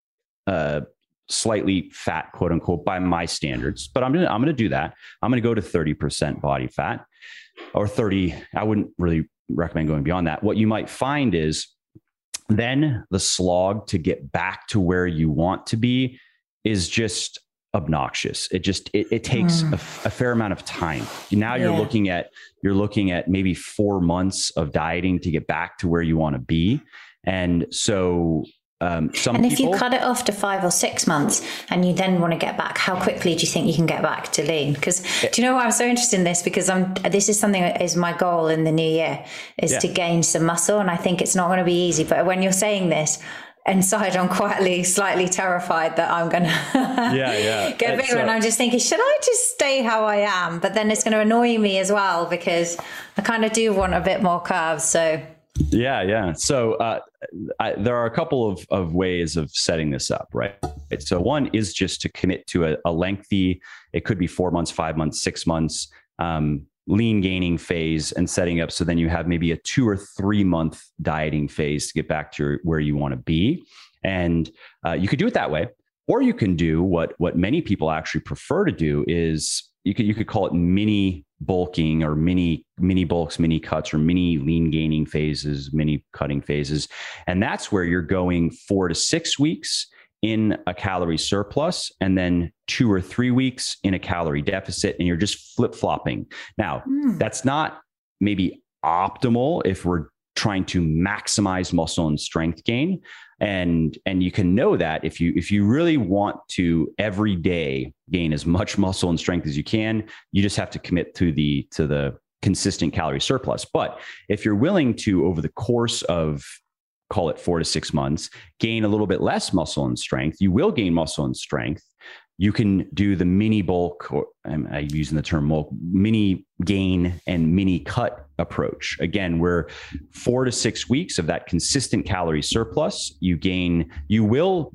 uh slightly fat, quote unquote, by my standards, but I'm gonna I'm gonna do that. I'm gonna go to 30% body fat or 30. I wouldn't really recommend going beyond that. What you might find is then the slog to get back to where you want to be is just obnoxious. It just it, it takes mm. a, a, fair amount of time. Now you're looking at you're looking at maybe four months of dieting to get back to where you want to be. And so um, some and if people, you cut it off to five or six months and you then want to get back, how quickly do you think you can get back to lean? Because do you know why I'm so interested in this? Because I'm this is something that is my goal in the new year is yeah. to gain some muscle, and I think it's not going to be easy. But when you're saying this, inside I'm quietly slightly terrified that I'm gonna yeah yeah get bigger and I'm just thinking should I just stay how I am but then it's going to annoy me as well because I kind of do want a bit more curves so yeah, yeah. So uh, I, there are a couple of, of ways of setting this up, right? So one is just to commit to a, a lengthy, it could be four months, five months, six months, um, lean gaining phase and setting up so then you have maybe a two or three month dieting phase to get back to where you want to be. And uh, you could do it that way. Or you can do what what many people actually prefer to do is you could you could call it mini bulking or mini mini bulks mini cuts or mini lean gaining phases mini cutting phases and that's where you're going 4 to 6 weeks in a calorie surplus and then 2 or 3 weeks in a calorie deficit and you're just flip-flopping now mm. that's not maybe optimal if we're trying to maximize muscle and strength gain. And and you can know that if you if you really want to every day gain as much muscle and strength as you can you just have to commit to the to the consistent calorie surplus. But if you're willing to over the course of call it 4 to 6 months gain a little bit less muscle and strength you will gain muscle and strength you can do the mini bulk, or I'm, I'm using the term bulk, mini gain and mini cut approach. Again, we're four to six weeks of that consistent calorie surplus. You gain, you will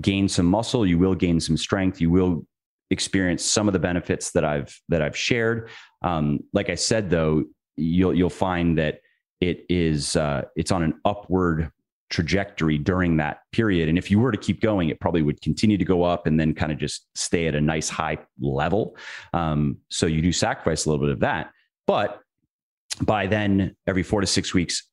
gain some muscle, you will gain some strength, you will experience some of the benefits that I've that I've shared. Um, like I said, though, you'll you'll find that it is uh, it's on an upward trajectory during that period. And if you were to keep going, it probably would continue to go up and then kind of just stay at a nice high level. Um, so you do sacrifice a little bit of that. But by then, every four to six weeks,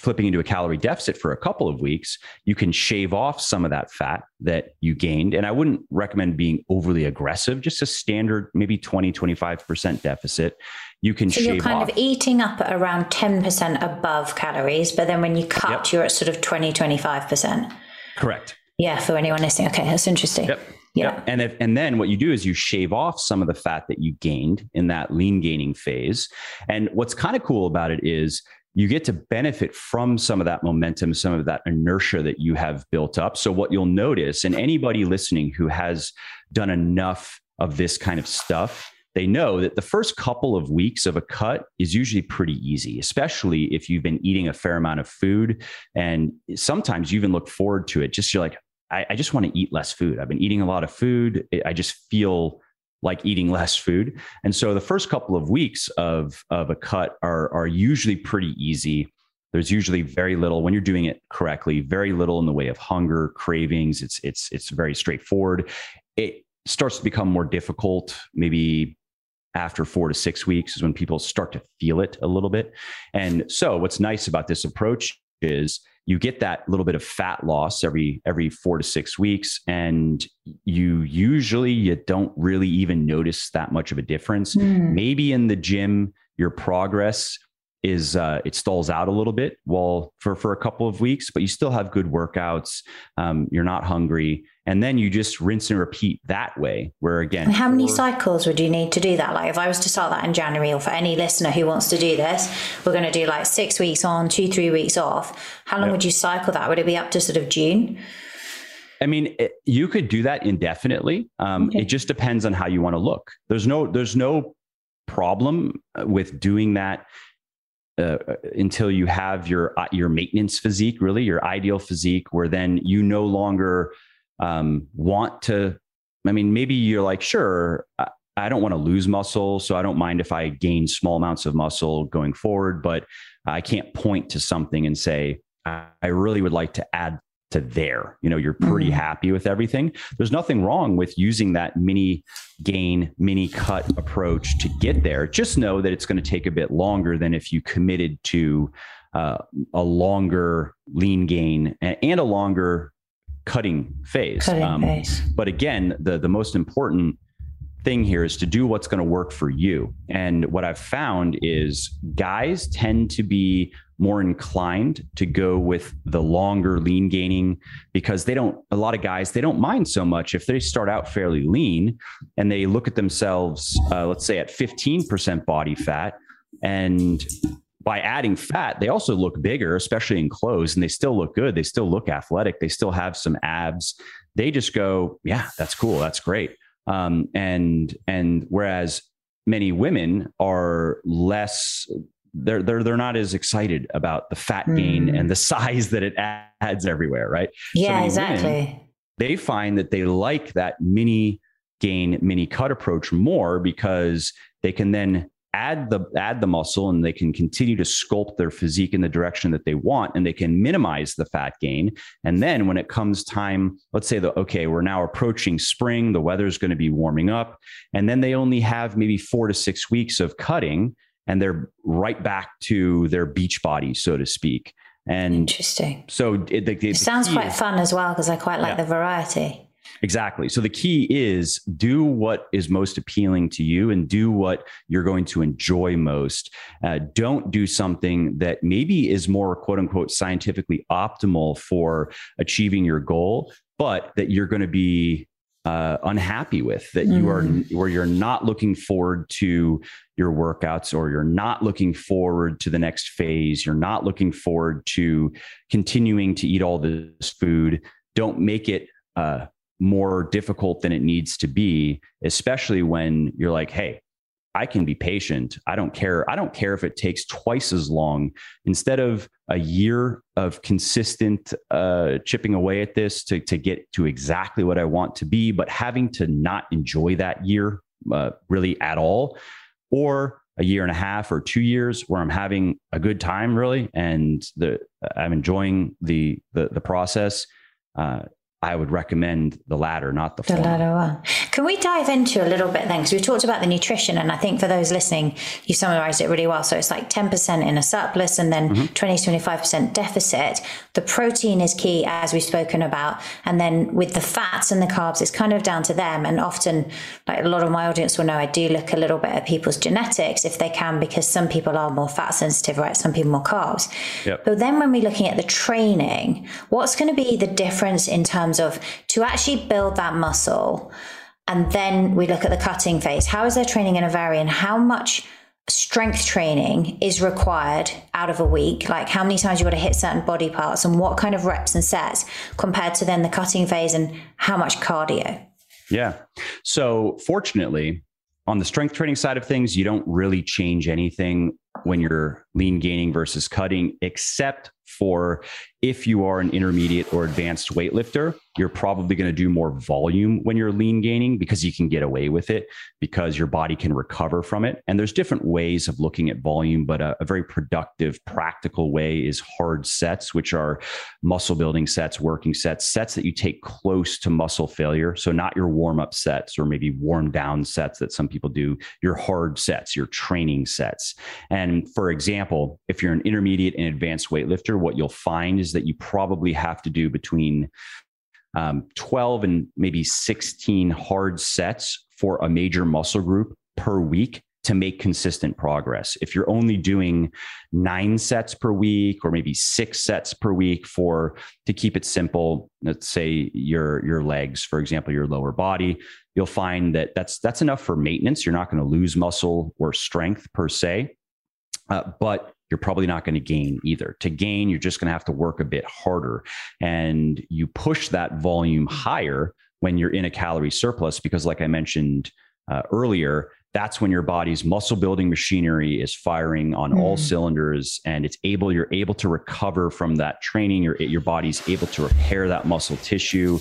flipping into a calorie deficit for a couple of weeks, you can shave off some of that fat that you gained. And I wouldn't recommend being overly aggressive, just a standard, maybe 20, 25% deficit you can shave. so you're kind off. of eating up around 10% above calories but then when you cut yep. you're at sort of 20 25% correct yeah for anyone listening okay that's interesting yep. Yeah. Yep. And if, and then what you do is you shave off some of the fat that you gained in that lean gaining phase. And what's kind of cool about it is you get to benefit from some of that momentum, some of that inertia that you have built up. So what you'll notice, and anybody listening who has done enough of this kind of stuff, they know that the first couple of weeks of a cut is usually pretty easy, especially if you've been eating a fair amount of food. And sometimes you even look forward to it. Just you're like, I, I just want to eat less food. I've been eating a lot of food. I just feel like eating less food. And so the first couple of weeks of, of a cut are, are usually pretty easy. There's usually very little when you're doing it correctly, very little in the way of hunger, cravings. It's it's it's very straightforward. It starts to become more difficult, maybe after four to six weeks is when people start to feel it a little bit. And so what's nice about this approach is you get that little bit of fat loss every every 4 to 6 weeks and you usually you don't really even notice that much of a difference. Mm. Maybe in the gym your progress is uh, it stalls out a little bit while for for a couple of weeks, but you still have good workouts. Um, you're not hungry, and then you just rinse and repeat that way. Where again, and how many cycles would you need to do that? Like if I was to start that in January, or for any listener who wants to do this, we're going to do like six weeks on, two three weeks off. How long would you cycle that? Would it be up to sort of June? I mean, it, you could do that indefinitely. Um, okay. It just depends on how you want to look. There's no there's no problem with doing that uh, until you have your uh, your maintenance physique, really your ideal physique, where then you no longer um, want to. I mean, maybe you're like, sure, I, I don't want to lose muscle, so I don't mind if I gain small amounts of muscle going forward, but I can't point to something and say I really would like to add to there. You know, you're pretty mm-hmm. happy with everything. There's nothing wrong with using that mini gain, mini cut approach to get there. Just know that it's going to take a bit longer than if you committed to uh, a longer lean gain and, a longer cutting phase. Cutting um, phase. But again, the the most important thing here is to do what's going to work for you. And what I've found is guys tend to be more inclined to go with the longer lean gaining because they don't a lot of guys they don't mind so much if they start out fairly lean and they look at themselves uh, let's say at 15% body fat. And by adding fat they also look bigger especially in clothes and they still look good. They still look athletic. They still have some abs. They just go yeah that's cool. That's great. Um, and and whereas many women are less they're they're they're not as excited about the fat gain mm. and the size that it adds everywhere, right? Yeah, so exactly. Women, they find that they like that mini gain, mini cut approach more because they can then add the add the muscle and they can continue to sculpt their physique in the direction that they want and they can minimize the fat gain and then when it comes time let's say that okay we're now approaching spring the weather's going to be warming up and then they only have maybe 4 to 6 weeks of cutting and they're right back to their beach body, so to speak. And interesting. So it, the, the, it sounds quite is, fun as well because I quite like yeah. the variety. Exactly. So the key is do what is most appealing to you and do what you're going to enjoy most. Uh, don't do something that maybe is more quote unquote scientifically optimal for achieving your goal, but that you're going to be uh, unhappy with that you are mm. where you're not looking forward to your workouts or you're not looking forward to the next phase you're not looking forward to continuing to eat all this food don't make it uh, more difficult than it needs to be especially when you're like hey I can be patient. I don't care. I don't care if it takes twice as long. Instead of a year of consistent uh, chipping away at this to, to get to exactly what I want to be, but having to not enjoy that year uh, really at all, or a year and a half or two years where I'm having a good time really, and the I'm enjoying the the, the process. Uh, I would recommend the latter, not the, the former. latter one. Can we dive into a little bit then? Because we talked about the nutrition, and I think for those listening, you summarized it really well. So it's like 10% in a surplus and then mm-hmm. 20 to 25% deficit. The protein is key, as we've spoken about. And then with the fats and the carbs, it's kind of down to them. And often, like a lot of my audience will know, I do look a little bit at people's genetics if they can, because some people are more fat sensitive, right? Some people more carbs. Yep. But then when we're looking at the training, what's going to be the difference in terms terms of to actually build that muscle. And then we look at the cutting phase. How is their training going to vary and how much strength training is required out of a week? Like how many times you got to hit certain body parts and what kind of reps and sets compared to then the cutting phase and how much cardio? Yeah. So fortunately, on the strength training side of things, you don't really change anything when you're lean gaining versus cutting, except for if you are an intermediate or advanced weightlifter, you're probably going to do more volume when you're lean gaining because you can get away with it because your body can recover from it. And there's different ways of looking at volume, but a, a very productive, practical way is hard sets, which are muscle building sets, working sets, sets that you take close to muscle failure. So, not your warm up sets or maybe warm down sets that some people do, your hard sets, your training sets. And for example, if you're an intermediate and advanced weightlifter, what you'll find is that you probably have to do between um, 12 and maybe 16 hard sets for a major muscle group per week to make consistent progress. If you're only doing nine sets per week or maybe six sets per week for to keep it simple, let's say your your legs, for example, your lower body, you'll find that that's that's enough for maintenance. You're not going to lose muscle or strength per se. Uh, but you're probably not going to gain either. To gain, you're just going to have to work a bit harder. And you push that volume higher when you're in a calorie surplus, because, like I mentioned uh, earlier, that's when your body's muscle building machinery is firing on mm. all cylinders and it's able you're able to recover from that training your your body's able to repair that muscle tissue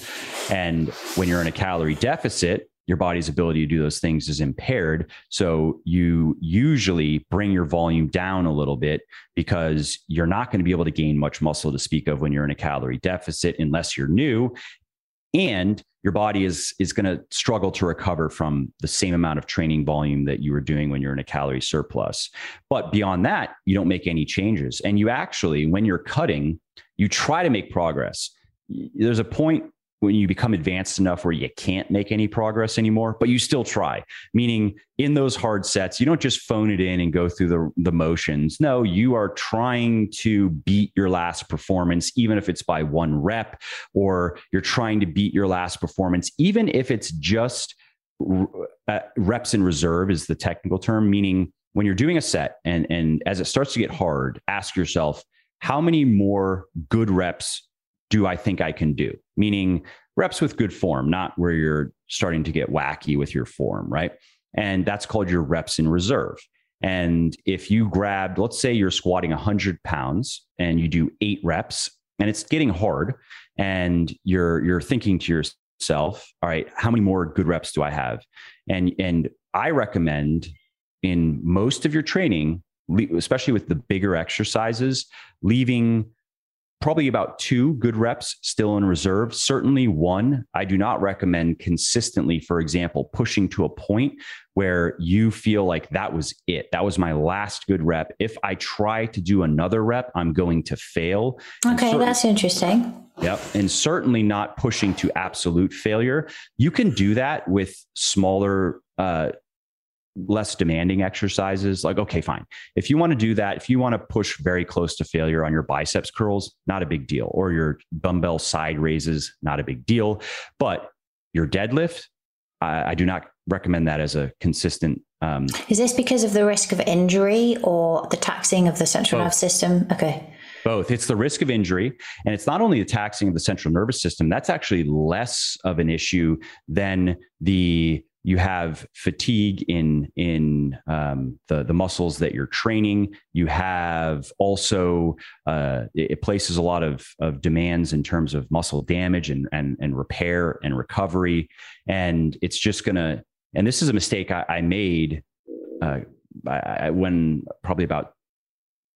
and when you're in a calorie deficit your body's ability to do those things is impaired. So you usually bring your volume down a little bit because you're not going to be able to gain much muscle to speak of when you're in a calorie deficit unless you're new. And your body is is going to struggle to recover from the same amount of training volume that you were doing when you're in a calorie surplus. But beyond that, you don't make any changes. And you actually, when you're cutting, you try to make progress. There's a point when you become advanced enough where you can't make any progress anymore, but you still try. Meaning, in those hard sets, you don't just phone it in and go through the, the motions. No, you are trying to beat your last performance, even if it's by one rep, or you're trying to beat your last performance, even if it's just uh, reps in reserve, is the technical term, meaning when you're doing a set and, and as it starts to get hard, ask yourself, how many more good reps do I think I can do? Meaning reps with good form, not where you're starting to get wacky with your form, right? And that's called your reps in reserve. And if you grabbed, let's say you're squatting 100 pounds and you do eight reps and it's getting hard and you're you're thinking to yourself all right how many more good reps do i have and and i recommend in most of your training especially with the bigger exercises leaving probably about two good reps still in reserve. Certainly one. I do not recommend consistently, for example, pushing to a point where you feel like that was it. That was my last good rep. If I try to do another rep, I'm going to fail. Okay, that's interesting. Yep. And certainly not pushing to absolute failure. You can do that with smaller uh, less demanding exercises like okay fine if you want to do that if you want to push very close to failure on your biceps curls not a big deal or your dumbbell side raises not a big deal but your deadlift I, I do not recommend that as a consistent um, is this because of the risk of injury or the taxing of the central nervous system okay both. It's the risk of injury, and it's not only the taxing of the central nervous system. That's actually less of an issue than the you have fatigue in in um, the the muscles that you're training. You have also uh, it, it, places a lot of of demands in terms of muscle damage and and and repair and recovery, and it's just gonna. And this is a mistake I, I made uh, I, when probably about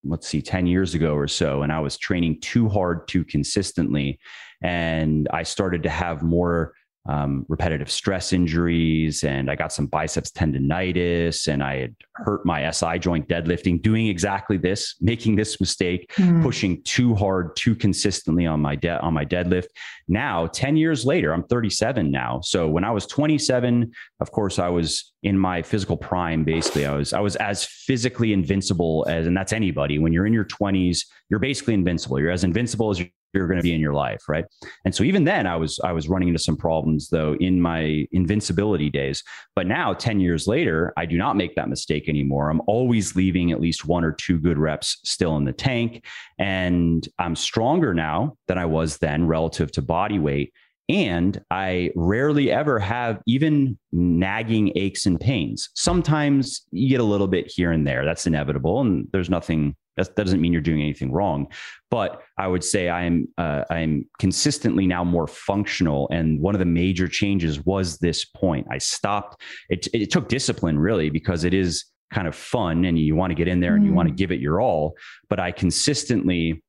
let's see 10 years ago or so and i was training too hard too consistently and i started to have more um, repetitive stress injuries and I got some biceps tendonitis and I had hurt my SI joint deadlifting doing exactly this, making this mistake, mm. pushing too hard, too consistently on my de- on my deadlift. Now, 10 years later, I'm 37 now. So when I was 27, of course, I was in my physical prime basically. I was I was as physically invincible as and that's anybody. When you're in your 20s, you're basically invincible. You're as invincible as you're going to be in your life right? And so even then i was i was running into some problems though in my invincibility days. But now 10 years later i do not make that mistake anymore. I'm always leaving at least one or two good reps still in the tank. And i'm stronger now than i was then relative to body weight and I rarely ever have even nagging aches and pains. Sometimes you get a little bit here and there. That's inevitable. And there's nothing that doesn't mean you're doing anything wrong, but I would say I'm uh, I'm consistently now more functional. And one of the major changes was this point. I stopped. It, it took discipline really because it is kind of fun and you want to get in there and you want to mm. give it your all. But I consistently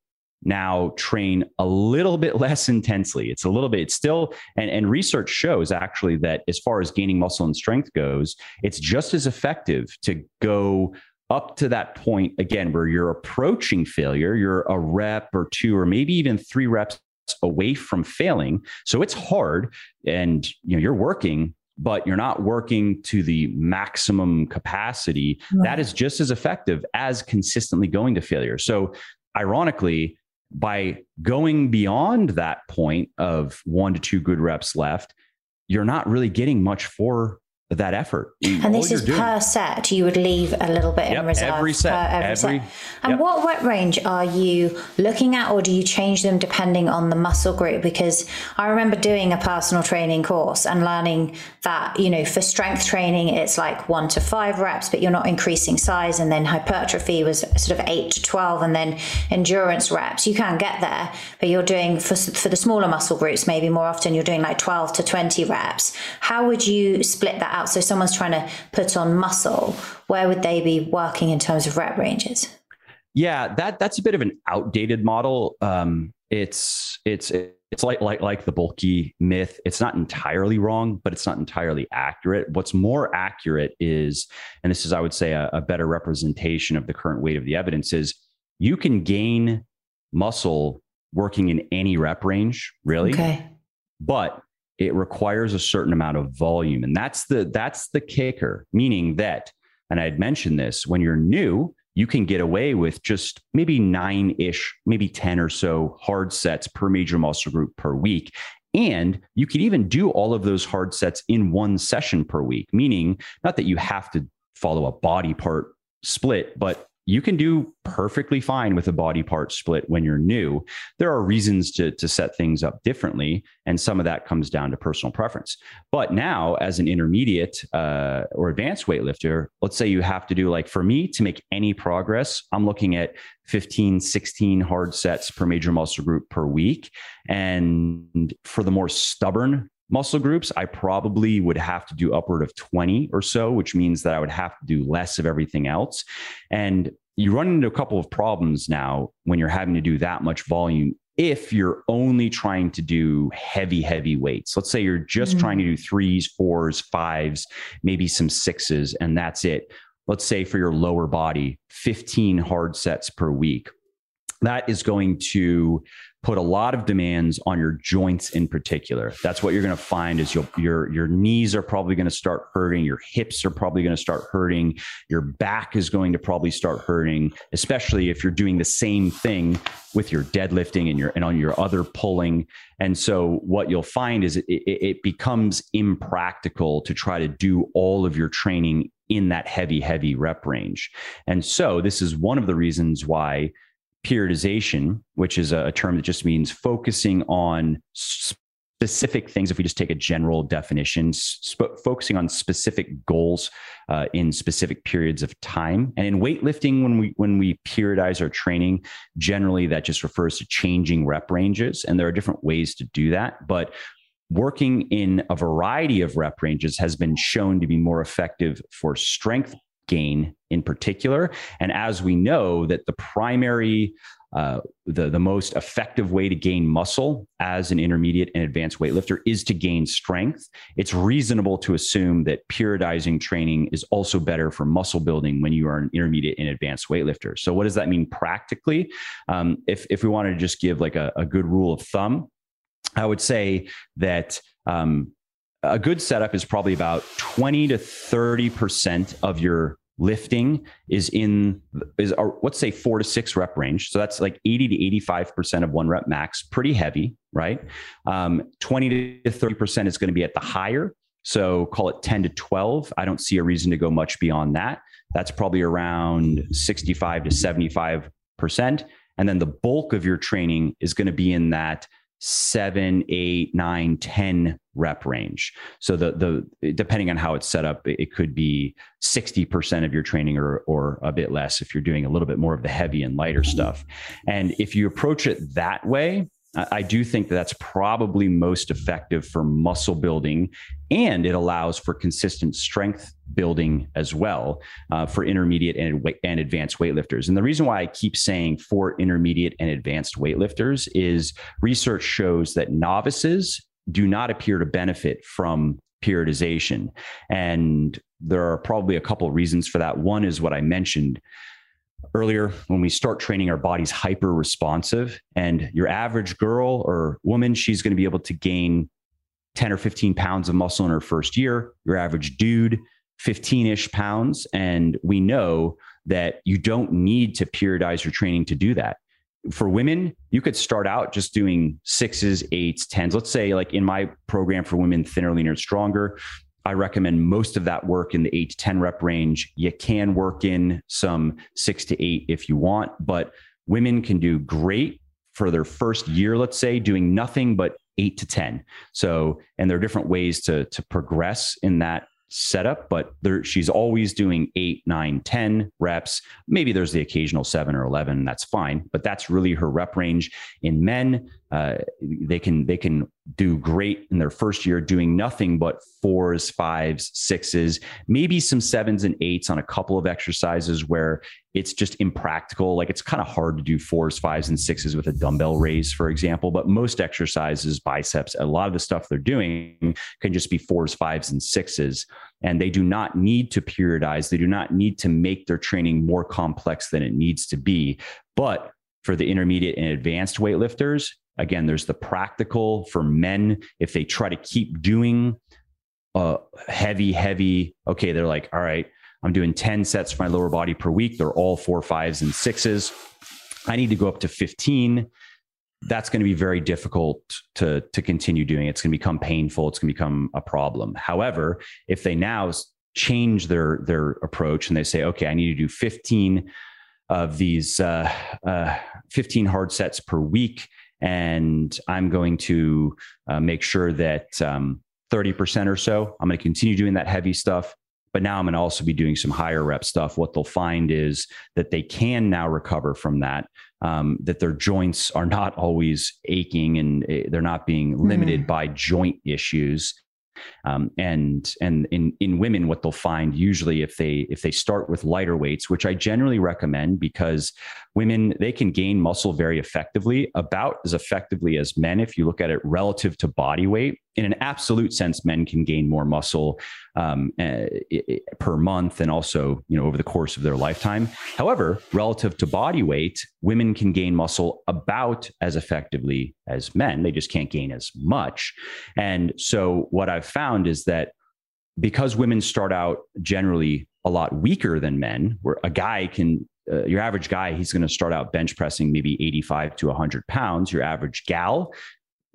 now train a little bit less intensely. It's a little bit, it's still, and, and research shows actually that as far as gaining muscle and strength goes, it's just as effective to go up to that point again where you're approaching failure, you're a rep or two, or maybe even three reps away from failing. So it's hard and you know you're working but you're not working to the maximum capacity right. that is just as effective as consistently going to failure so ironically by going beyond that point of one to two good reps left you're not really getting much for that effort. And this is doing. per set. You would leave a little bit yep, in reserve. Every set. every, every set. And yep. what rep range are you looking at, or do you change them depending on the muscle group? Because I remember doing a personal training course and learning that, you know, for strength training, it's like one to five reps, but you're not increasing size. And then hypertrophy was sort of eight to 12. And then endurance reps, you can get there, but you're doing for, for the smaller muscle groups, maybe more often you're doing like 12 to 20 reps. How would you split that out? So someone's trying to put on muscle, where would they be working in terms of rep ranges? Yeah, that that's a bit of an outdated model. Um, it's it's it's like like like the bulky myth. It's not entirely wrong, but it's not entirely accurate. What's more accurate is, and this is I would say a, a better representation of the current weight of the evidence is you can gain muscle working in any rep range, really. Okay but it requires a certain amount of volume. And that's the that's the kicker, meaning that, and I'd mentioned this, when you're new, you can get away with just maybe nine ish, maybe 10 or so hard sets per major muscle group per week. And you could even do all of those hard sets in one session per week, meaning not that you have to follow a body part split, but you can do perfectly fine with a body part split when you're new. There are reasons to, to set things up differently, and some of that comes down to personal preference. But now, as an intermediate uh, or advanced weightlifter, let's say you have to do like for me to make any progress, I'm looking at 15, 16 hard sets per major muscle group per week. And for the more stubborn muscle groups, I probably would have to do upward of 20 or so, which means that I would have to do less of everything else. And you run into a couple of problems now when you're having to do that much volume if you're only trying to do heavy, heavy weights. Let's say you're just mm-hmm. trying to do threes, fours, fives, maybe some sixes, and that's it. Let's say for your lower body, 15 hard sets per week. That is going to put a lot of demands on your joints in particular. That's what you're going to find is your your your knees are probably going to start hurting, your hips are probably going to start hurting, your back is going to probably start hurting, especially if you're doing the same thing with your deadlifting and your and on your other pulling. And so what you'll find is it, it, it becomes impractical to try to do all of your training in that heavy heavy rep range. And so this is one of the reasons why periodization, which is a, term that just means focusing on specific things. If we just take a general definition, sp- focusing on specific goals uh, in specific periods of time. And in weightlifting, when we when we periodize our training, generally that just refers to changing rep ranges, and there are different ways to do that. But working in a variety of rep ranges has been shown to be more effective for strength gain in particular. And as we know that the primary uh, the, the most effective way to gain muscle as an intermediate and advanced weightlifter is to gain strength. It's reasonable to assume that periodizing training is also better for muscle building when you are an intermediate and advanced weightlifter. So, what does that mean practically? Um, if, if we wanted to just give like a, a good rule of thumb, I would say that um, a good setup is probably about 20 to 30% of your lifting is in is our, let's say four to six rep range. So that's like 80 to 85% of one rep max pretty heavy right? Um, 20 to 30% is going to be at the higher. So call it 10 to 12 i don't see a reason to go much beyond that. That's probably around 65 to 75% and then the bulk of your training is going to be in that seven, eight, nine, 10 rep range. So the the depending on how it's set up, it could be 60% of your training or or a bit less if you're doing a little bit more of the heavy and lighter stuff. And if you approach it that way, I do think that that's probably most effective for muscle building, and it allows for consistent strength building as well uh, for intermediate and, and advanced weightlifters. And the reason why I keep saying for intermediate and advanced weightlifters is research shows that novices do not appear to benefit from periodization, and there are probably a couple of reasons for that. One is what I mentioned earlier when we start training our bodies hyper responsive and your average girl or woman she's going to be able to gain 10 or 15 pounds of muscle in her first year. Your average dude 15ish pounds. And we know that you don't need to periodize your training to do that. For women you could start out just doing sixes eights tens. Let's say like in my program for women thinner leaner stronger I recommend most of that work in the eight to 10 rep range. You can work in some six to eight if you want, but women can do great for their first year, let's say, doing nothing but eight to 10. So, and there are different ways to, to progress in that setup, but there, she's always doing eight, nine, 10 reps. Maybe there's the occasional seven or 11. That's fine, but that's really her rep range. In men, uh, they can they can do great in their first year doing nothing but fours, fives, sixes, maybe some sevens and eights on a couple of exercises where it's just impractical. Like it's kind of hard to do fours, fives, and sixes with a dumbbell raise, for example. But most exercises, biceps, a lot of the stuff they're doing can just be fours, fives, and sixes. And they do not need to periodize. They do not need to make their training more complex than it needs to be. But for the intermediate and advanced weightlifters, again, there's the practical for men. If they try to keep doing uh, heavy, heavy, okay, they're like, all right, I'm doing 10 sets for my lower body per week. They're all four, fives, and sixes. I need to go up to 15. That's going to be very difficult to, to continue doing. It's going to become painful. It's going to become a problem. However, if they now change their their approach and they say, okay, I need to do 15 of these uh, uh, 15 hard sets per week, and I'm going to uh, make sure that um, 30% or so, I'm going to continue doing that heavy stuff. But now I'm going to also be doing some higher rep stuff. What they'll find is that they can now recover from that, um, that their joints are not always aching and eh, they're not being limited mm. by joint issues. Um, and and in in women, what they'll find usually if they if they start with lighter weights, which I generally recommend because women they can gain muscle very effectively, about as effectively as men if you look at it relative to body weight. In an absolute sense, men can gain more muscle um, uh, per month and also, you know, over the course of their lifetime. However, relative to body weight, women can gain muscle about as effectively as men. They just can't gain as much. And so, what I've found is that because women start out generally a lot weaker than men, where a guy can uh, your average guy, he's going to start out bench pressing maybe 85 to 100 pounds. Your average gal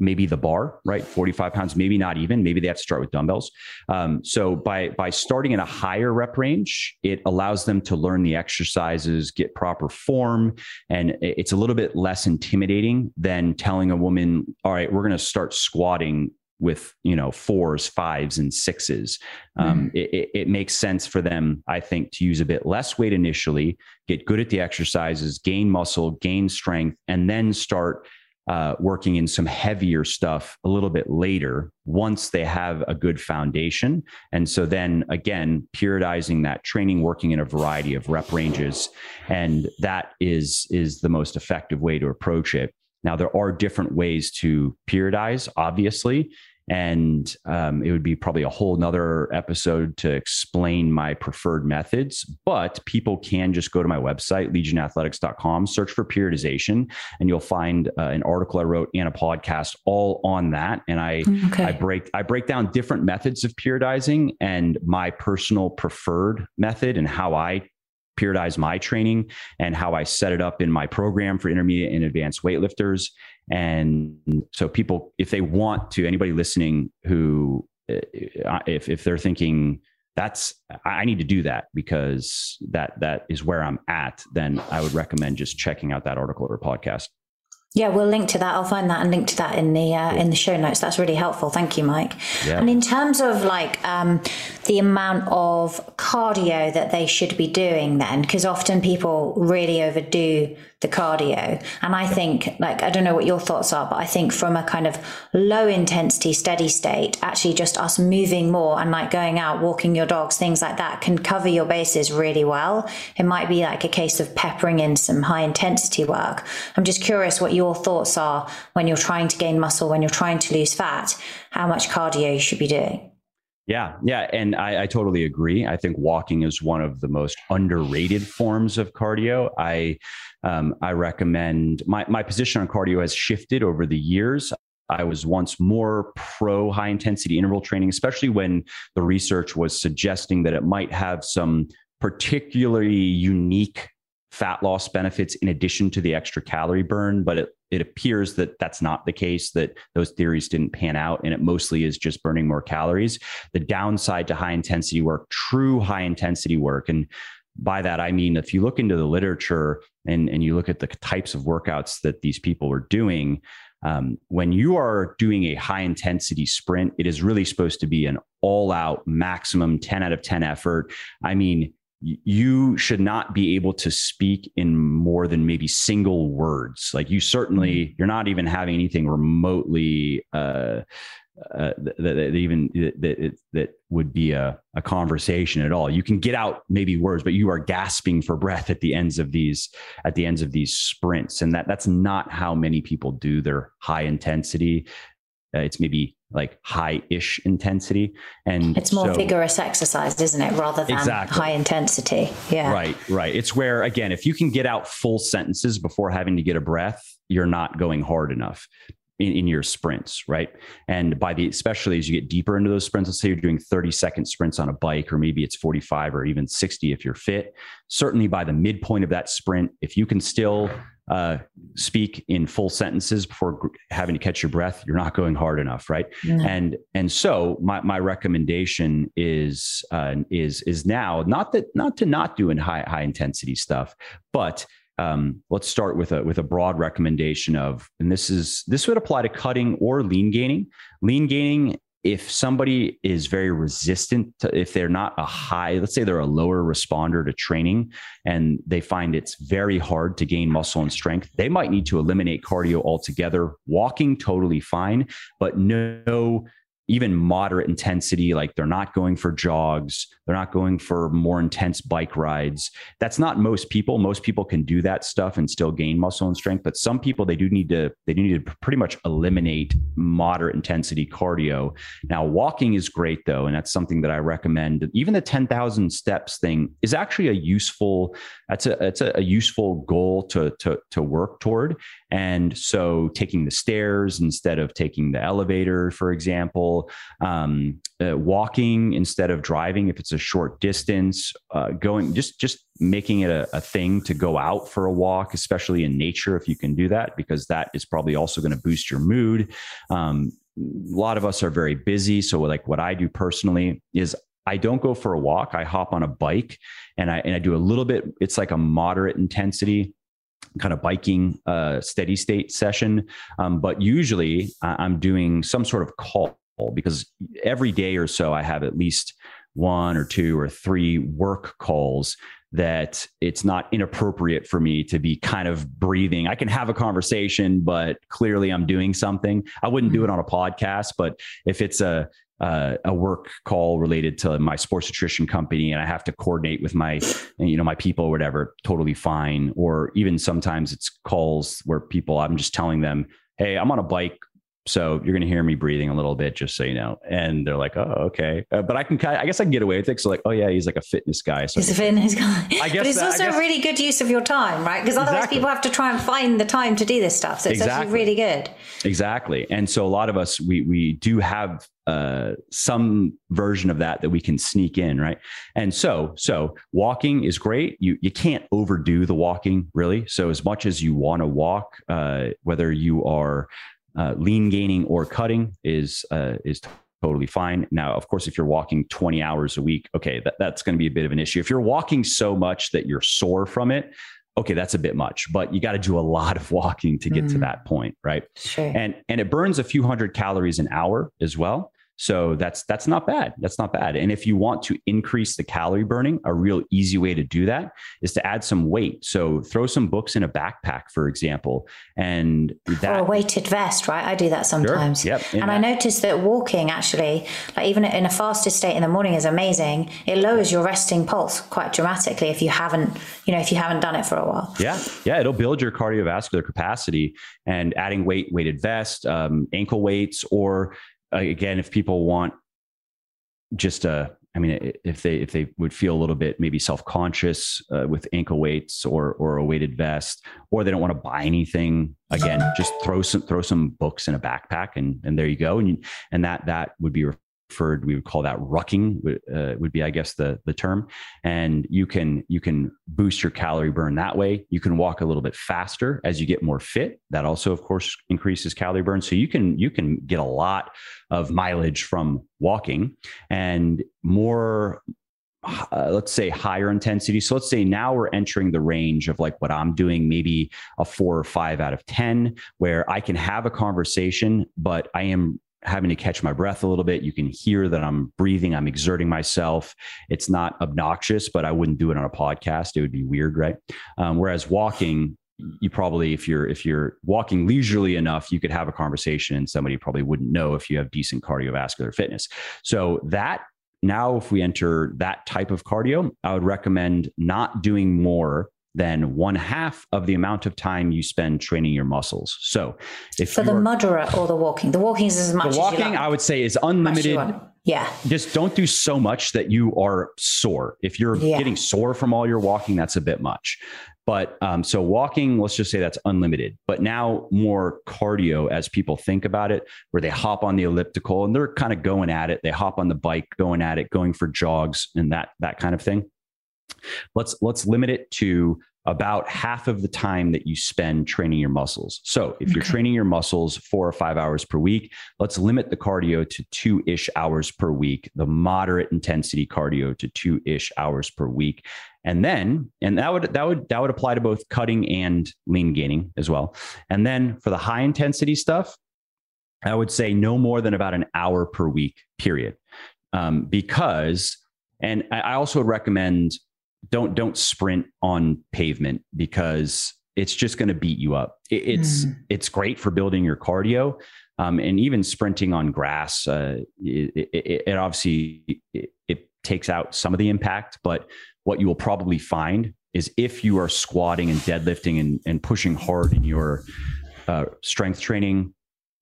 maybe the bar, right? 45 pounds, maybe not even. Maybe they have to start with dumbbells. Um, so by by starting in a higher rep range, it allows them to learn the exercises, get proper form, and it's a little bit less intimidating than telling a woman, "All right, we're going to start squatting." with you know fours fives and sixes um, mm. it, it, makes sense for them i think to use a bit less weight initially get good at the exercises gain muscle gain strength and then start uh, working in some heavier stuff a little bit later once they have a good foundation. And so then again, periodizing that training, working in a variety of rep ranges. And that is, is the most effective way to approach it. Now, there are different ways to periodize, obviously and um, it would be probably a whole nother episode to explain my preferred methods but people can just go to my website legionathletics.com search for periodization and you'll find uh, an article i wrote and a podcast all on that and i mm, okay. i break i break down different methods of periodizing and my personal preferred method and how i periodize my training and how I set it up in my program for intermediate and advanced weightlifters. And so people, if they want to, anybody listening who, uh, if, if they're thinking, that's I need to do that because that that is where I'm at, then I would recommend just checking out that article or podcast. Yeah, we'll link to that. I'll find that and link to that in the uh, in the show notes. That's really helpful. Thank you, Mike. Yeah. And in terms of like um, the amount of cardio that they should be doing, then because often people really overdo the cardio. And I think, like, I don't know what your thoughts are, but I think from a kind of low intensity, steady state, actually just us moving more and like going out, walking your dogs, things like that can cover your bases really well. It might be like a case of peppering in some high intensity work. I'm just curious what your thoughts are when you're trying to gain muscle, when you're trying to lose fat, how much cardio you should be doing. Yeah, yeah, and I, I, totally agree. I think walking is one of the most underrated forms of cardio. I um, I recommend my my position on cardio has shifted over the years. I was once more pro high intensity interval training, especially when the research was suggesting that it might have some particularly unique fat loss benefits in addition to the extra calorie burn, but it it appears that that's not the case, that those theories didn't pan out, and it mostly is just burning more calories. The downside to high intensity work, true high intensity work, and by that I mean if you look into the literature and, and you look at the types of workouts that these people are doing, um, when you are doing a high intensity sprint, it is really supposed to be an all out maximum 10 out of 10 effort. I mean, you should not be able to speak in more than maybe single words like you certainly mm-hmm. you're not even having anything remotely uh, uh, that, that, even that, that would be a, a conversation at all. You can get out maybe words, but you are gasping for breath at the ends of these at the ends of these sprints, and that that's not how many people do their high intensity. Uh, it's maybe like high-ish intensity and it's more so, vigorous exercise isn't it rather than exactly. high intensity yeah right right it's where again if you can get out full sentences before having to get a breath you're not going hard enough in, in your sprints, right? And by the, especially as you get deeper into those sprints, let's say you're doing 30 second sprints on a bike, or maybe it's 45 or even 60 if you're fit. Certainly by the midpoint of that sprint, if you can still uh, speak in full sentences before having to catch your breath, you're not going hard enough, right? Mm-hmm. And and so my my recommendation is uh, is is now not that not to not doing high high intensity stuff, but um, let's start with a with a broad recommendation of, and this is this would apply to cutting or lean gaining. Lean gaining, if somebody is very resistant to, if they're not a high, let's say they're a lower responder to training, and they find it's very hard to gain muscle and strength, they might need to eliminate cardio altogether. Walking totally fine, but no even moderate intensity, like they're not going for jogs, they're not going for more intense bike rides. That's not most people. Most people can do that stuff and still gain muscle and strength, but some people they do need to they do need to pretty much eliminate moderate intensity cardio. Now, walking is great though, and that's something that I recommend. Even the 10,000 steps thing is actually a useful that's a that's a, a useful goal to to to work toward. And so taking the stairs instead of taking the elevator, for example, um, uh, walking instead of driving if it's a short distance, uh, going just just making it a, a, thing to go out for a walk, especially in nature if you can do that, because that is probably also going to boost your mood. Um, a lot of us are very busy, so like what I do personally is I don't go for a walk. I hop on a bike and I and I do a little bit. It's like a moderate intensity kind of biking uh, steady state session. Um, but usually I'm doing some sort of call because every day or so I have at least one or two or three work calls that it's not inappropriate for me to be kind of breathing. I can have a conversation, but clearly I'm doing something. I wouldn't do it mm-hmm. on a podcast, but if it's a uh, a work call related to my sports nutrition company and I have to coordinate with my you know my people or whatever, totally fine. Or even sometimes it's calls where people I'm just telling them, hey, I'm on a bike so you're going to hear me breathing a little bit, just so you know. And they're like, "Oh, okay." Uh, but I can, kind of, I guess, I can get away with it. So like, "Oh yeah, he's like a fitness guy." So he's a fitness guy. I guess, but it's also guess, a really good use of your time, right? Because otherwise, exactly. people have to try and find the time to do this stuff. So it's exactly. actually really good. Exactly. And so a lot of us, we we do have uh, some version of that that we can sneak in, right? And so, so walking is great. You you can't overdo the walking, really. So as much as you want to walk, uh, whether you are uh, lean gaining or cutting is uh, is totally fine. Now, of course, if you're walking 20 hours a week, okay, that, that's going to be a bit of an issue. If you're walking so much that you're sore from it, okay, that's a bit much, but you got to do a lot of walking to get mm. to that point, right? Sure. And and it burns a few hundred calories an hour as well. So that's that's not bad. That's not bad. And if you want to increase the calorie burning, a real easy way to do that is to add some weight. So throw some books in a backpack, for example, and that or a weighted vest, right? I do that sometimes. Sure. Yep. And that. I noticed that walking actually, like even in a fasted state in the morning, is amazing. It lowers your resting pulse quite dramatically if you haven't, you know, if you haven't done it for a while. Yeah, yeah, it'll build your cardiovascular capacity. And adding weight, weighted vest, um, ankle weights, or again, if people want just a, I mean, if they if they would feel a little bit maybe self conscious uh, with ankle weights or or a weighted vest, or they don't want to buy anything, again, just throw some throw some books in a backpack, and and there you go, and and that that would be preferred we would call that rucking uh, would be i guess the the term. And you can you can boost your calorie burn that way. You can walk a little bit faster as you get more fit. That also of course increases calorie burn. So you can you can get a lot of mileage from walking and more uh, let's say higher intensity. So let's say now we're entering the range of like what I'm doing, maybe a four or five out of 10, where I can have a conversation, but I am having to catch my breath a little bit. You can hear that I'm breathing, I'm exerting myself. It's not obnoxious, but I wouldn't do it on a podcast. It would be weird, right? Um, whereas walking, you probably if you're if you're walking leisurely enough you could have a conversation and somebody probably wouldn't know if you have decent cardiovascular fitness so that now if we enter that type of cardio i would recommend not doing more than one half of the amount of time you spend training your muscles. So, if for the moderate or the walking, the walking is as much. The walking, like. I would say, is unlimited. Yeah. Just don't do so much that you are sore. If you're yeah. getting sore from all your walking, that's a bit much. But um, so walking, let's just say that's unlimited. But now more cardio as people think about it, where they hop on the elliptical and they're kind of going at it. They hop on the bike, going at it, going for jogs and that that kind of thing. Let's let's limit it to about half of the time that you spend training your muscles. So if you're training your muscles four or five hours per week, let's limit the cardio to two ish hours per week, the moderate intensity cardio to two ish hours per week. And then, and that would that would that would apply to both cutting and lean gaining as well. And then for the high intensity stuff, I would say no more than about an hour per week, period. Um, because, and I also would recommend don't don't sprint on pavement because it's just going to beat you up. It, it's mm. it's great for building your cardio, um, and even sprinting on grass. Uh, it, it, it, obviously it, takes out some of the impact, but what you will probably find is if you are squatting and deadlifting and, and pushing hard in your uh, strength training,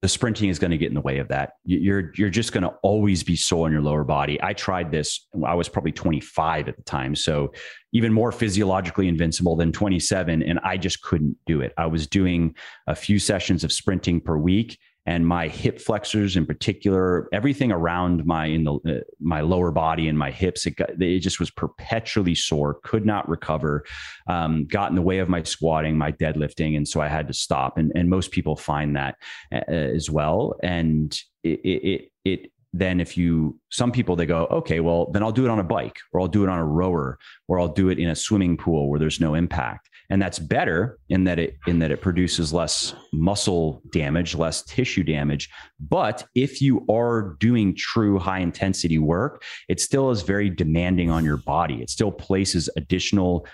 the sprinting is going to get in the way of that. You're you're just going to always be sore in your lower body. I tried this. I was probably 25 at the time, so even more physiologically invincible than 27, and I just couldn't do it. I was doing a few sessions of sprinting per week, and my hip flexors in particular everything around my in the uh, my lower body and my hips it, got, it just was perpetually sore could not recover um, got in the way of my squatting my deadlifting and so i had to stop and, and most people find that uh, as well and it, it, it then if you some people they go okay well then i'll do it on a bike or i'll do it on a rower or i'll do it in a swimming pool where there's no impact. And that's better in that it in that it produces less muscle damage less tissue damage. But if you are doing true high intensity work it still is very demanding on your body. It still places additional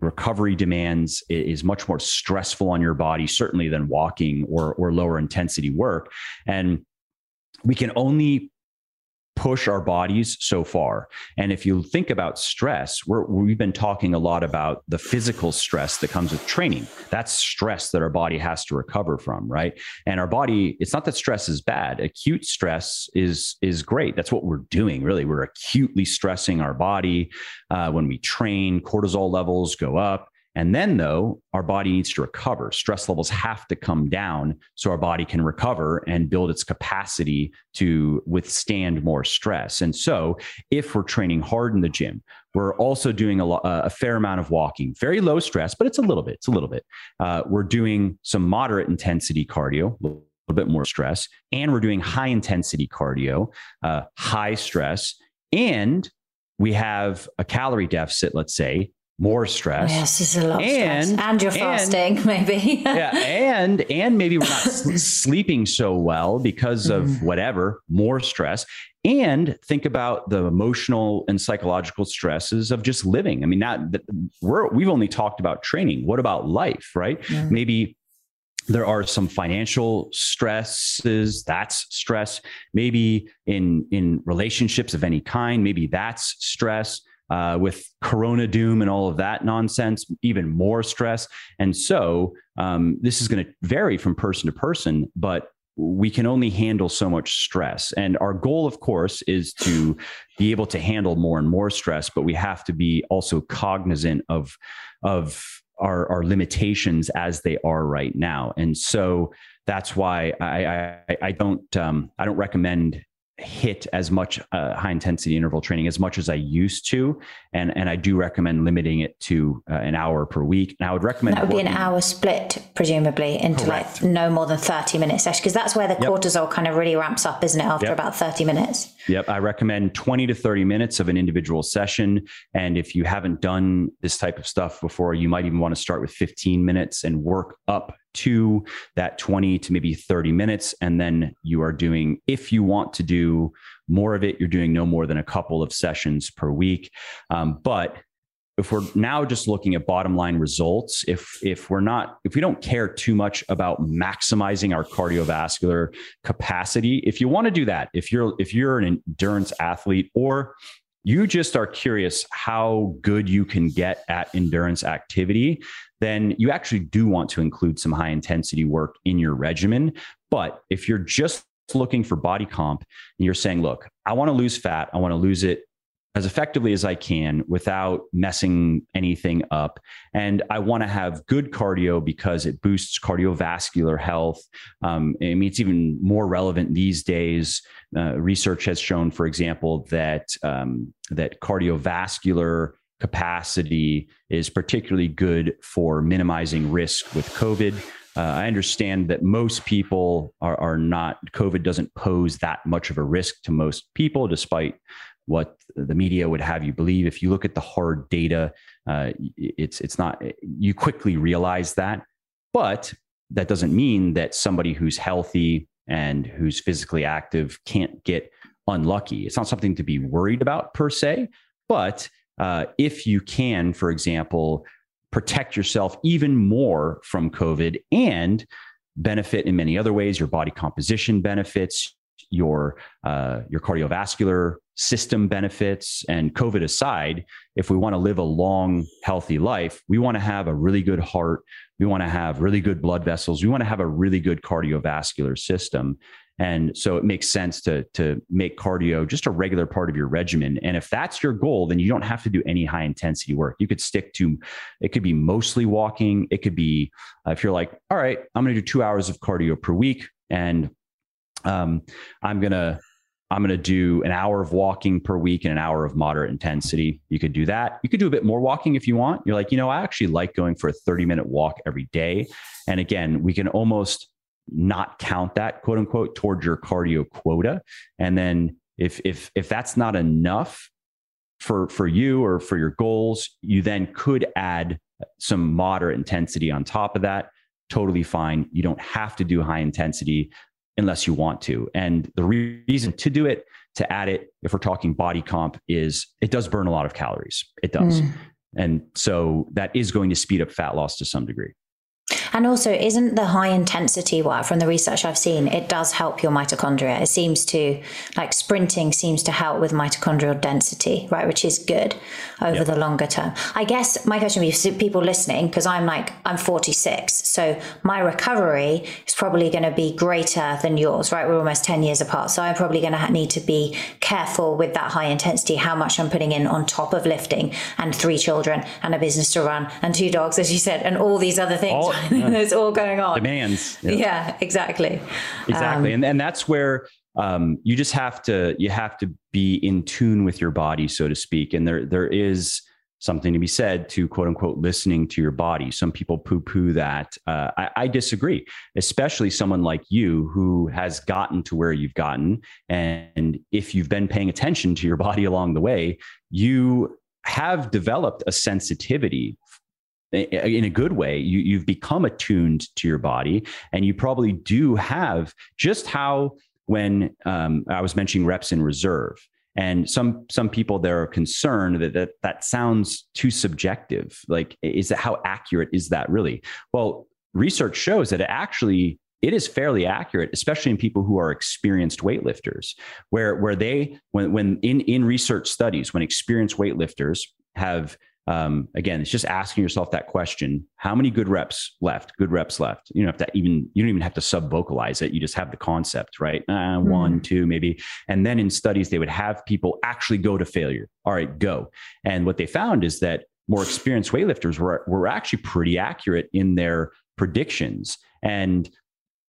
recovery demands. It is much more stressful on your body certainly than walking or or lower intensity work. And we can only push our bodies so far. And if you think about stress, we have been talking a lot about the physical stress that comes with training. That's stress that our body has to recover from, right? And our body, it's not that stress is bad. Acute stress is is great. That's what we're doing, really. We're acutely stressing our body uh, when we train. Cortisol levels go up. And then, though, our body needs to recover. Stress levels have to come down so our body can recover and build its capacity to withstand more stress. And so, if we're training hard in the gym, we're also doing a, lo- a fair amount of walking, very low stress, but it's a little bit. It's a little bit. Uh, we're doing some moderate intensity cardio, a little bit more stress, and we're doing high intensity cardio, uh, high stress, and we have a calorie deficit, let's say, more stress. Yes, this is a lot and, And you're fasting, and, maybe. yeah, and and maybe we're not sleeping so well because of mm. whatever, more stress. And think about the emotional and psychological stresses of just living. I mean, not we're we've only talked about training. What about life, right? Mm. Maybe there are some financial stresses that's stress maybe in in relationships of any kind maybe that's stress uh, with corona doom and all of that nonsense, even more stress. And so um, this is going to vary from person to person, but we can only handle so much stress. And our goal, of course, is to be able to handle more and more stress, but we have to be also cognizant of, of our, our limitations as they are right now. And so that's why I, I, I don't um, I don't recommend HIIT as much uh, high intensity interval training as much as I used to, and and I do recommend limiting it to uh, an hour per week. And I would recommend that would be an hour split, presumably, into Correct. like no more than thirty minutes session, because that's where the yep. cortisol kind of really ramps up, isn't it? After yep. about thirty minutes. Yep, I recommend twenty to thirty minutes of an individual session, and if you haven't done this type of stuff before, you might even want to start with fifteen minutes and work up to that 20 to maybe 30 minutes. And then you are doing, if you want to do more of it, you're doing no more than a couple of sessions per week. Um, but if we're now just looking at bottom line results if if we're not if we don't care too much about maximizing our cardiovascular capacity if you want to do that if you're if you're an endurance athlete or you just are curious how good you can get at endurance activity then you actually do want to include some high intensity work in your regimen. But if you're just looking for body comp and you're saying, look, I want to lose fat, I want to lose it as effectively as I can without messing anything up. And I want to have good cardio because it boosts cardiovascular health. Um, I mean, it's even more relevant these days. Uh, research has shown, for example, that um, that cardiovascular capacity is particularly good for minimizing risk with COVID. Uh, I understand that most people are, are not, COVID doesn't pose that much of a risk to most people, despite what the media would have you believe. If you look at the hard data, uh, it's it's not. You quickly realize that, but that doesn't mean that somebody who's healthy and who's physically active can't get unlucky. It's not something to be worried about per se, but uh, if you can, for example, protect yourself even more from COVID and benefit in many other ways, your body composition benefits, your uh, your cardiovascular system benefits. And covid aside if we want to live a long healthy life we want to have a really good heart. We want to have really good blood vessels. We want to have a really good cardiovascular system and so it makes sense to to make cardio just a regular part of your regimen and if that's your goal then you don't have to do any high intensity work you could stick to it could be mostly walking it could be uh, if you're like all right i'm going to do 2 hours of cardio per week and um, I'm going to I'm going to do an hour of walking per week and an hour of moderate intensity. You could do that. You could do a bit more walking if you want. You're like, you know, I actually like going for a 30 minute walk every day. And again, we can almost not count that quote unquote towards your cardio quota. And then if if if that's not enough for for you or for your goals, you then could add some moderate intensity on top of that. Totally fine. You don't have to do high intensity unless you want to. And the re- reason to do it, to add it, if we're talking body comp, is it does burn a lot of calories. It does. Mm. And so that is going to speed up fat loss to some degree. And also, isn't the high intensity work from the research I've seen, it does help your mitochondria. It seems to, like sprinting seems to help with mitochondrial density, right? Which is good over yep. the longer term. I guess my question would be to people listening, because I'm like, I'm 46. So my recovery is probably going to be greater than yours, right? We're almost 10 years apart. So I'm probably going to need to be careful with that high intensity, how much I'm putting in on top of lifting and three children and a business to run and two dogs, as you said, and all these other things. All, It's all going on. Demands. Yeah, yeah exactly. Exactly. Um, and, and that's where um, you just have to you have to be in tune with your body, so to speak. And there there is something to be said to quote unquote listening to your body. Some people poo poo that. Uh, I, I, disagree, especially someone like you who has gotten to where you've gotten. And if you've been paying attention to your body along the way, you have developed a sensitivity in a good way you, you've become attuned to your body and you probably do have just how when um, i was mentioning reps in reserve and some some people there are concerned that, that that sounds too subjective like is that how accurate is that really? Well research shows that it actually it is fairly accurate, especially in people who are experienced weightlifters, where where they when when in in research studies when experienced weightlifters have um, again, it's just asking yourself that question: How many good reps left? Good reps left. You don't have to even you don't even have to sub vocalize it. You just have the concept, right? Uh, mm. One, two, maybe. And then in studies, they would have people actually go to failure. All right, go. And what they found is that more experienced weightlifters were were actually pretty accurate in their predictions. And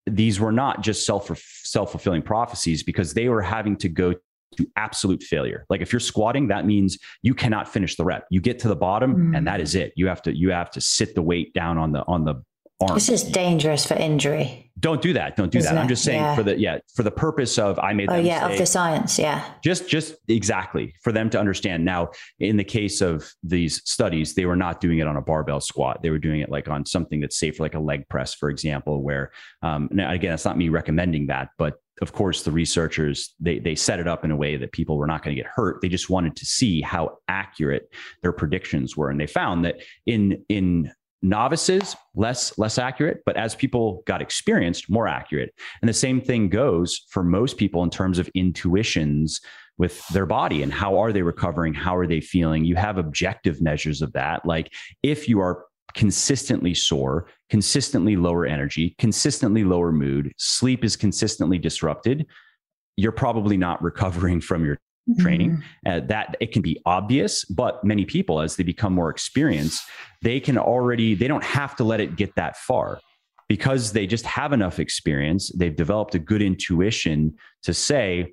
these were not just self self fulfilling prophecies because they were having to go to absolute failure. Like if you're squatting, that means you cannot finish the rep. You get to the bottom mm. and that is it. You have to you have to sit the weight down on the on the arm. This is dangerous for injury. Don't do that. Don't do Isn't that. It? I'm just saying yeah. for the yeah, for the purpose of I made Oh yeah, mistake, of the science, yeah. Just just exactly for them to understand. Now, in the case of these studies, they were not doing it on a barbell squat. They were doing it like on something that's safe, like a leg press, for example, where um now again, it's not me recommending that, but of course, the researchers they they set it up in a way that people were not going to get hurt. They just wanted to see how accurate their predictions were, and they found that in in novices less less accurate but as people got experienced more accurate. And the same thing goes for most people in terms of intuitions with their body and how are they recovering? How are they feeling? You have objective measures of that. Like if you are consistently sore, consistently lower energy, consistently lower mood, sleep is consistently disrupted, you're probably not recovering from your training mm-hmm. uh, that it can be obvious but many people as they become more experienced they can already they don't have to let it get that far because they just have enough experience they've developed a good intuition to say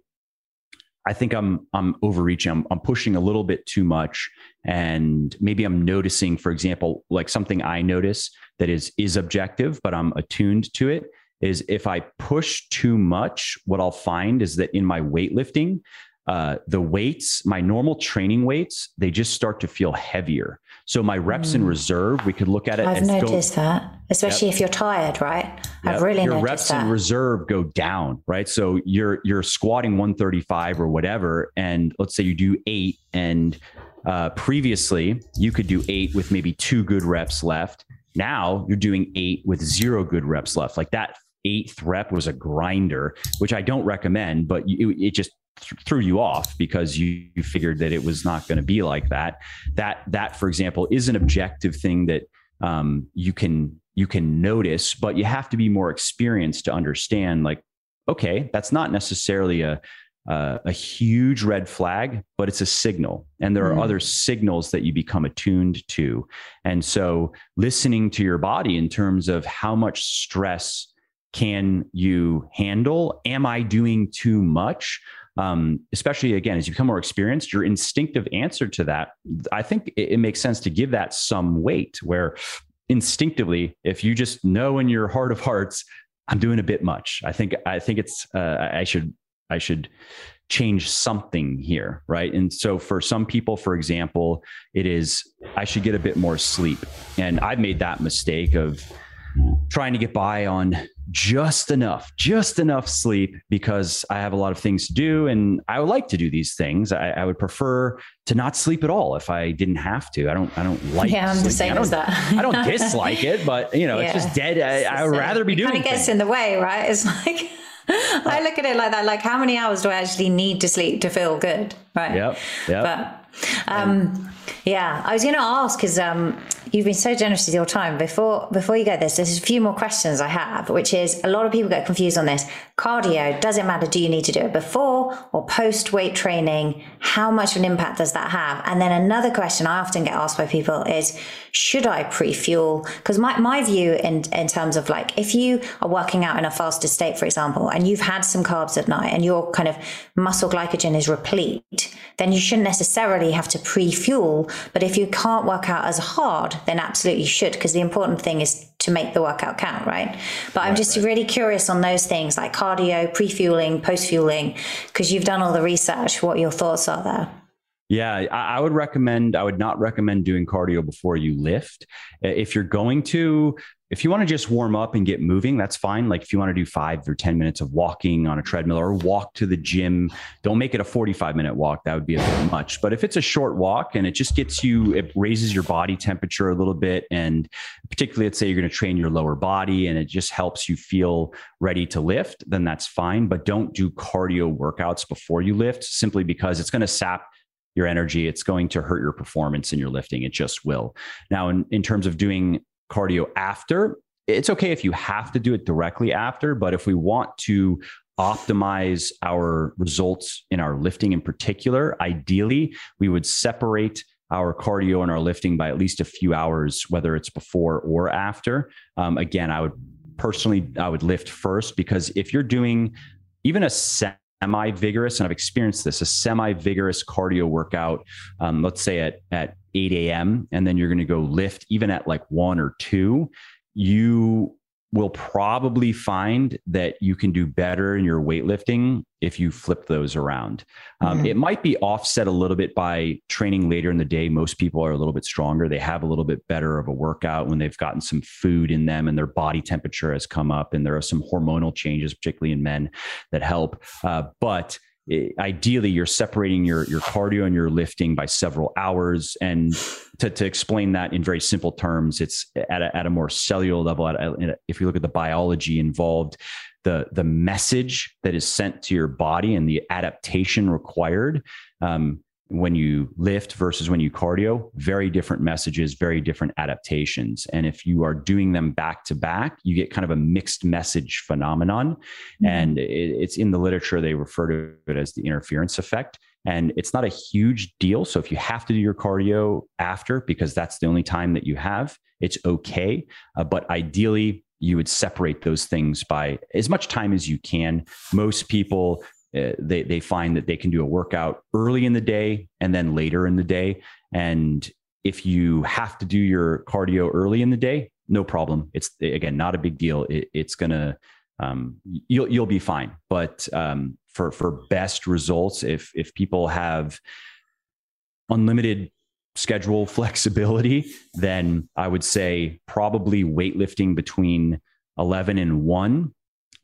I think I'm I'm overreaching. I'm, I'm pushing a little bit too much, and maybe I'm noticing, for example, like something I notice that is is objective, but I'm attuned to it. Is if I push too much, what I'll find is that in my weightlifting, uh, the weights, my normal training weights, they just start to feel heavier. So my reps mm. in reserve, we could look at it. I've noticed go, that, especially yep. if you're tired, right? Yep. I've really your noticed reps that. in reserve go down, right? So you're you're squatting 135 or whatever, and let's say you do eight, and uh, previously you could do eight with maybe two good reps left. Now you're doing eight with zero good reps left. Like that eighth rep was a grinder, which I don't recommend, but you, it just th- threw you off because you, you figured that it was not going to be like that. That that, for example, is an objective thing that um, you can you can notice, but you have to be more experienced to understand. Like, okay, that's not necessarily a uh, a huge red flag, but it's a signal. And there are mm. other signals that you become attuned to. And so, listening to your body in terms of how much stress can you handle? Am I doing too much? Um, especially again as you become more experienced your instinctive answer to that i think it, it, makes sense to give that some weight where instinctively if you just know in your heart of hearts i'm doing a bit much i think i think it's uh, i should i should change something here right? And so for some people for example it is i should get a bit more sleep. And i've made that mistake of trying to get by on just enough, just enough sleep because I have a lot of things to do and I would like to do these things. I, I would prefer to not sleep at all if I didn't have to. I don't, I don't like. Yeah, I'm sleeping. the same as that. I don't dislike it, but you know, yeah. it's just dead. I, I would rather be doing. It kind of gets in the way, right? It's like. I look at it like that. Like, how many hours do I actually need to sleep to feel good? Right. Yep. Yep. But, um, yeah, I was going to ask because um, you've been so generous with your time. Before before you go this, there's a few more questions I have, which is a lot of people get confused on this. Cardio, does it matter? Do you need to do it before or post weight training? How much of an impact does that have? And then another question I often get asked by people is, should I pre-fuel? Because my, my view in, in terms of like, if you are working out in a fasted state, for example, and you've had some carbs at night and your kind of muscle glycogen is replete, then you shouldn't necessarily have to pre-fuel. But if you can't work out as hard, then absolutely should, because the important thing is to make the workout count, right? But I'm just right. really curious on those things like cardio, pre-fueling, post-fueling, because you've done all the research. What your thoughts are there? Yeah, I would recommend, I would not recommend doing cardio before you lift. If you're going to, if you want to just warm up and get moving, that's fine. Like if you want to do five or 10 minutes of walking on a treadmill or walk to the gym, don't make it a 45 minute walk. That would be a bit much. But if it's a short walk and it just gets you, it raises your body temperature a little bit. And particularly, let's say you're going to train your lower body and it just helps you feel ready to lift, then that's fine. But don't do cardio workouts before you lift simply because it's going to sap your energy. It's going to hurt your performance in your lifting. It just will. Now, in, in terms of doing cardio after, it's okay if you have to do it directly after, but if we want to optimize our results in our lifting in particular, ideally, we would separate our cardio and our lifting by at least a few hours, whether it's before or after. Um, again, I would personally, I would lift first because if you're doing even a semi vigorous, and I've experienced this, a semi vigorous cardio workout, um, let's say at, at 8 a.m., and then you're going to go lift even at like one or two, you will probably find that you can do better in your weightlifting if you flip those around. Um, mm-hmm. It might be offset a little bit by training later in the day. Most people are a little bit stronger. They have a little bit better of a workout when they've gotten some food in them and their body temperature has come up. And there are some hormonal changes, particularly in men, that help. Uh, but ideally you're separating your your cardio and your lifting by several hours. And to, to explain that in very simple terms it's at a, at a more cellular level at a, if you look at the biology involved the the message that is sent to your body and the adaptation required um, when you lift versus when you cardio, very different messages, very different adaptations. And if you are doing them back to back, you get kind of a mixed message phenomenon. Mm-hmm. And it, it's in the literature, they refer to it as the interference effect. And it's not a huge deal. So if you have to do your cardio after, because that's the only time that you have, it's okay. Uh, but ideally, you would separate those things by as much time as you can. Most people uh, they they find that they can do a workout early in the day and then later in the day. And if you have to do your cardio early in the day, no problem. It's again not a big deal. It, it's gonna um, you'll you'll be fine. But um, for for best results, if if people have unlimited schedule flexibility, then I would say probably weightlifting between 11 and 1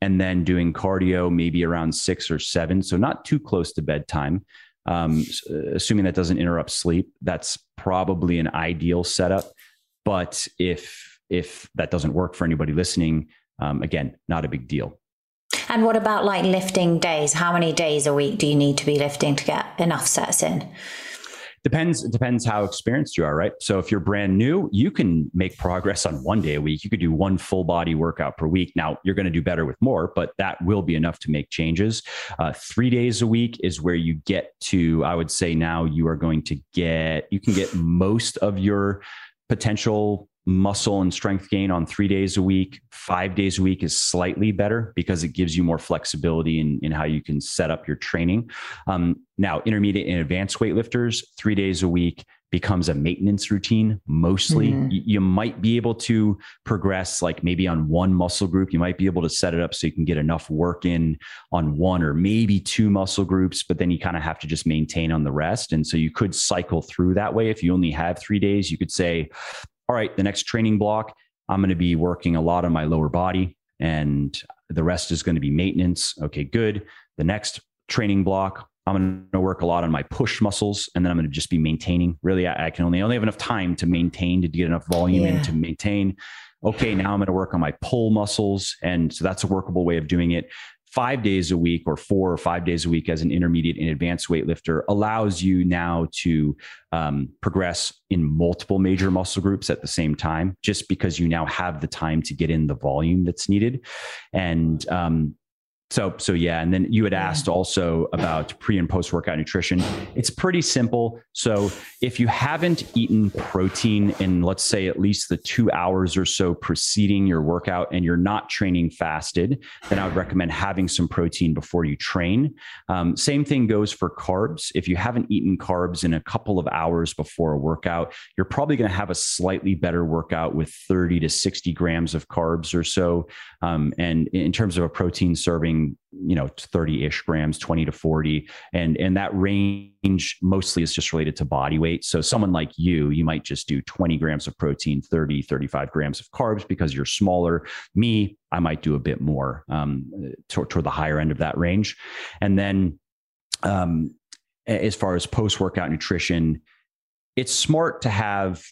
and then doing cardio maybe around 6 or 7 so not too close to bedtime. Um, assuming that doesn't interrupt sleep that's probably an ideal setup. But if if that doesn't work for anybody listening um, again not a big deal. And what about like lifting days? How many days a week do you need to be lifting to get enough sets in depends it depends how experienced you are right? So if you're brand new you can make progress on one day a week. You could do one full body workout per week. Now you're going to do better with more but that will be enough to make changes. Uh, three days a week is where you get to i would say now you are going to get you can get most of your potential muscle and strength gain on three days a week. Five days a week is slightly better because it gives you more flexibility in, in how you can set up your training. Um, now, intermediate and advanced weightlifters, three days a week becomes a maintenance routine mostly. Mm-hmm. You might be able to progress, like maybe on one muscle group, you might be able to set it up so you can get enough work in on one or maybe two muscle groups, but then you kind of have to just maintain on the rest. And so you could cycle through that way. If you only have three days, you could say, all right, the next training block, I'm going to be working a lot on my lower body and the rest is going to be maintenance. Okay, good. The next training block, I'm going to work a lot on my push muscles and then I'm going to just be maintaining. Really, I, I can only, I only have enough time to maintain to get enough volume yeah. in to maintain. Okay, now I'm going to work on my pull muscles. And so that's a workable way of doing it five days a week or four or five days a week as an intermediate and advanced weightlifter allows you now to um, progress in multiple major muscle groups at the same time, just because you now have the time to get in the volume that's needed. And um, so, so yeah. And then you had asked also about pre and post workout nutrition. It's pretty simple. So if you haven't eaten protein in, let's say, at least the two hours or so preceding your workout and you're not training fasted, then I would recommend having some protein before you train. Um, same thing goes for carbs. If you haven't eaten carbs in a couple of hours before a workout, you're probably going to have a slightly better workout with 30 to 60 grams of carbs or so. Um, and in terms of a protein serving, you know 30-ish grams 20 to 40 and and that range mostly is just related to body weight. So someone like you you might just do 20 grams of protein 30 35 grams of carbs because you're smaller. Me i might do a bit more um, toward, toward the higher end of that range. And then um, as far as post-workout nutrition it's smart to have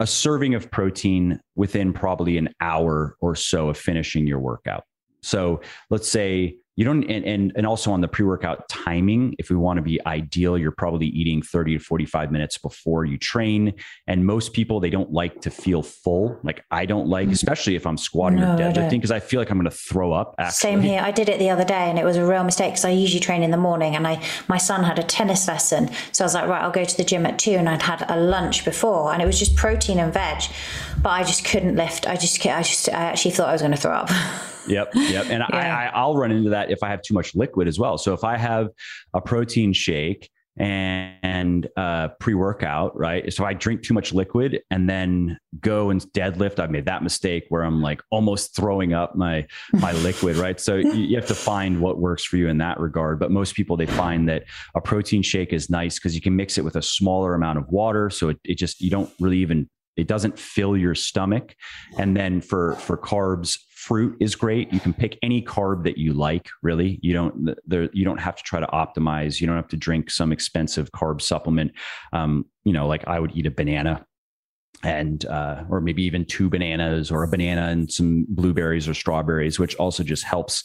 a serving of protein within probably an hour or so of finishing your workout so let's say you don't and, and and also on the pre-workout timing if we want to be ideal you're probably eating 30 to 45 minutes before you train. And most people they don't like to feel full. Like i don't like mm. especially if i'm squatting no, or deadlifting because I, I, feel like i'm going to throw up actually. same here. I did it the other day and it was a real mistake because i usually train in the morning and i my son had a tennis lesson. So i was like right i'll go to the gym at two and i'd had a lunch before and it was just protein and veg. But i just couldn't lift. I just i just i actually thought i was going to throw up Yep, yep. And yeah. I, I'll run into that if I have too much liquid as well. So if I have a protein shake and uh, pre-workout, right? So I drink too much liquid and then go and deadlift. I made that mistake where I'm like almost throwing up my my liquid, right? So you have to find what works for you in that regard. But most people they find that a protein shake is nice because you can mix it with a smaller amount of water, so it, it just you don't really even it doesn't fill your stomach. And then for for carbs, fruit is great. You can pick any carb that you like. Really, you don't there you don't have to try to optimize. You don't have to drink some expensive carb supplement. Um, you know, like I would eat a banana and uh, or maybe even two bananas or a banana and some blueberries or strawberries, which also just helps,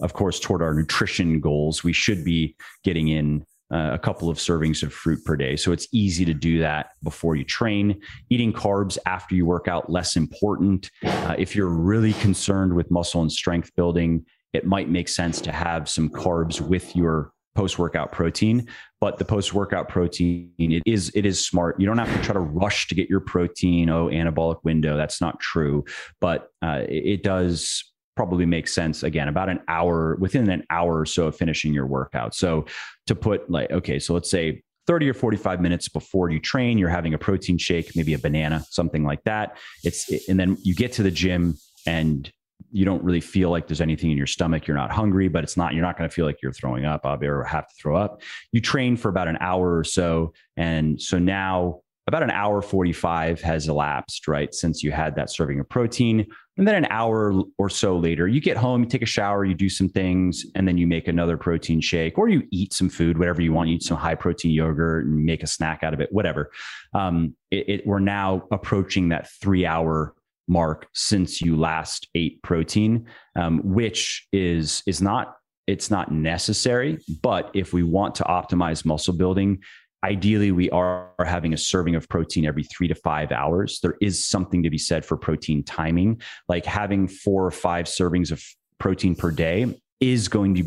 of course, toward our nutrition goals. We should be getting in uh, a couple of servings of fruit per day. So it's easy to do that before you train. Eating carbs after you work out, less important. Uh, if you're really concerned with muscle and strength building, it might make sense to have some carbs with your post workout protein but the post workout protein it is it is smart you don't have to try to rush to get your protein oh anabolic window that's not true but uh, it, it does probably makes sense again about an hour within an hour or so of finishing your workout so to put like okay so let's say 30 or 45 minutes before you train you're having a protein shake maybe a banana something like that it's and then you get to the gym and you don't really feel like there's anything in your stomach. You're not hungry, but it's not, you're not going to feel like you're throwing up or have to throw up. You train for about an hour or so. And so now about an hour 45 has elapsed, right? Since you had that serving of protein. And then an hour or so later, you get home, you take a shower, you do some things, and then you make another protein shake or you eat some food, whatever you want. You eat some high protein yogurt and make a snack out of it, whatever. Um, it, it, we're now approaching that three hour mark since you last ate protein, um, which is is not it's not necessary. But if we want to optimize muscle building, ideally we are having a serving of protein every three to five hours. There is something to be said for protein timing, like having four or five servings of protein per day is going to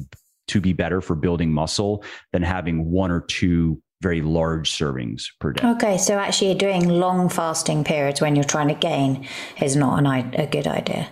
to be better for building muscle than having one or two very large servings per day. Okay, so actually doing long fasting periods when you're trying to gain is not an, a good idea.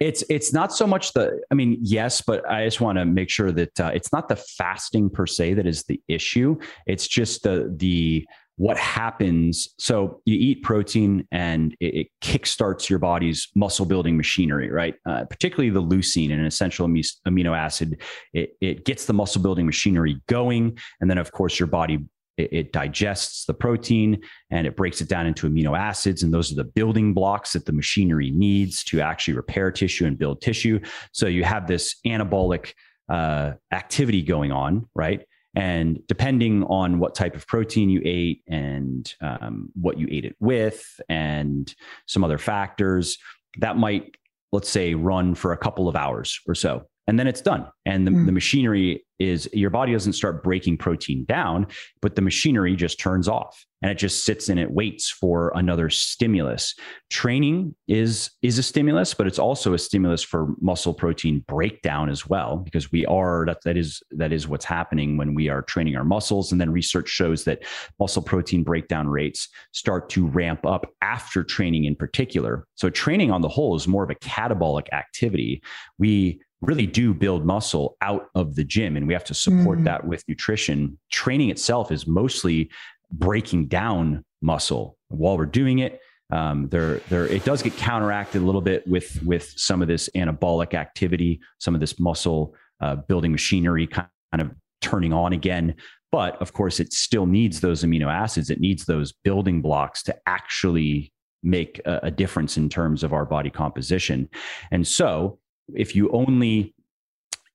It's it's not so much the I mean yes, but I just want to make sure that uh, it's not the fasting per se that is the issue. It's just the the what happens. So you eat protein and it, it kickstarts your body's muscle building machinery, right? Uh, particularly the leucine, an essential amino acid. It, it gets the muscle building machinery going. And then, of course, your body it, it, digests the protein and it breaks it down into amino acids. And those are the building blocks that the machinery needs to actually repair tissue and build tissue. So you have this anabolic uh, activity going on, right? And depending on what type of protein you ate and um, what you ate it with and some other factors, that might, let's say, run for a couple of hours or so and then it's done. And the, mm. the, machinery is your body doesn't start breaking protein down, but the machinery just turns off and it just sits and it waits for another stimulus. Training is is a stimulus, but it's also a stimulus for muscle protein breakdown as well, because we are that that is that is what's happening when we are training our muscles. And then research shows that muscle protein breakdown rates start to ramp up after training in particular. So training on the whole is more of a catabolic activity. We really do build muscle out of the gym and we have to support mm. that with nutrition. Training itself is mostly breaking down muscle. While we're doing it um, there there it does get counteracted a little bit with with some of this anabolic activity some of this muscle uh, building machinery kind of turning on again. But of course it still needs those amino acids. It needs those building blocks to actually make a, a difference in terms of our body composition. And so if you only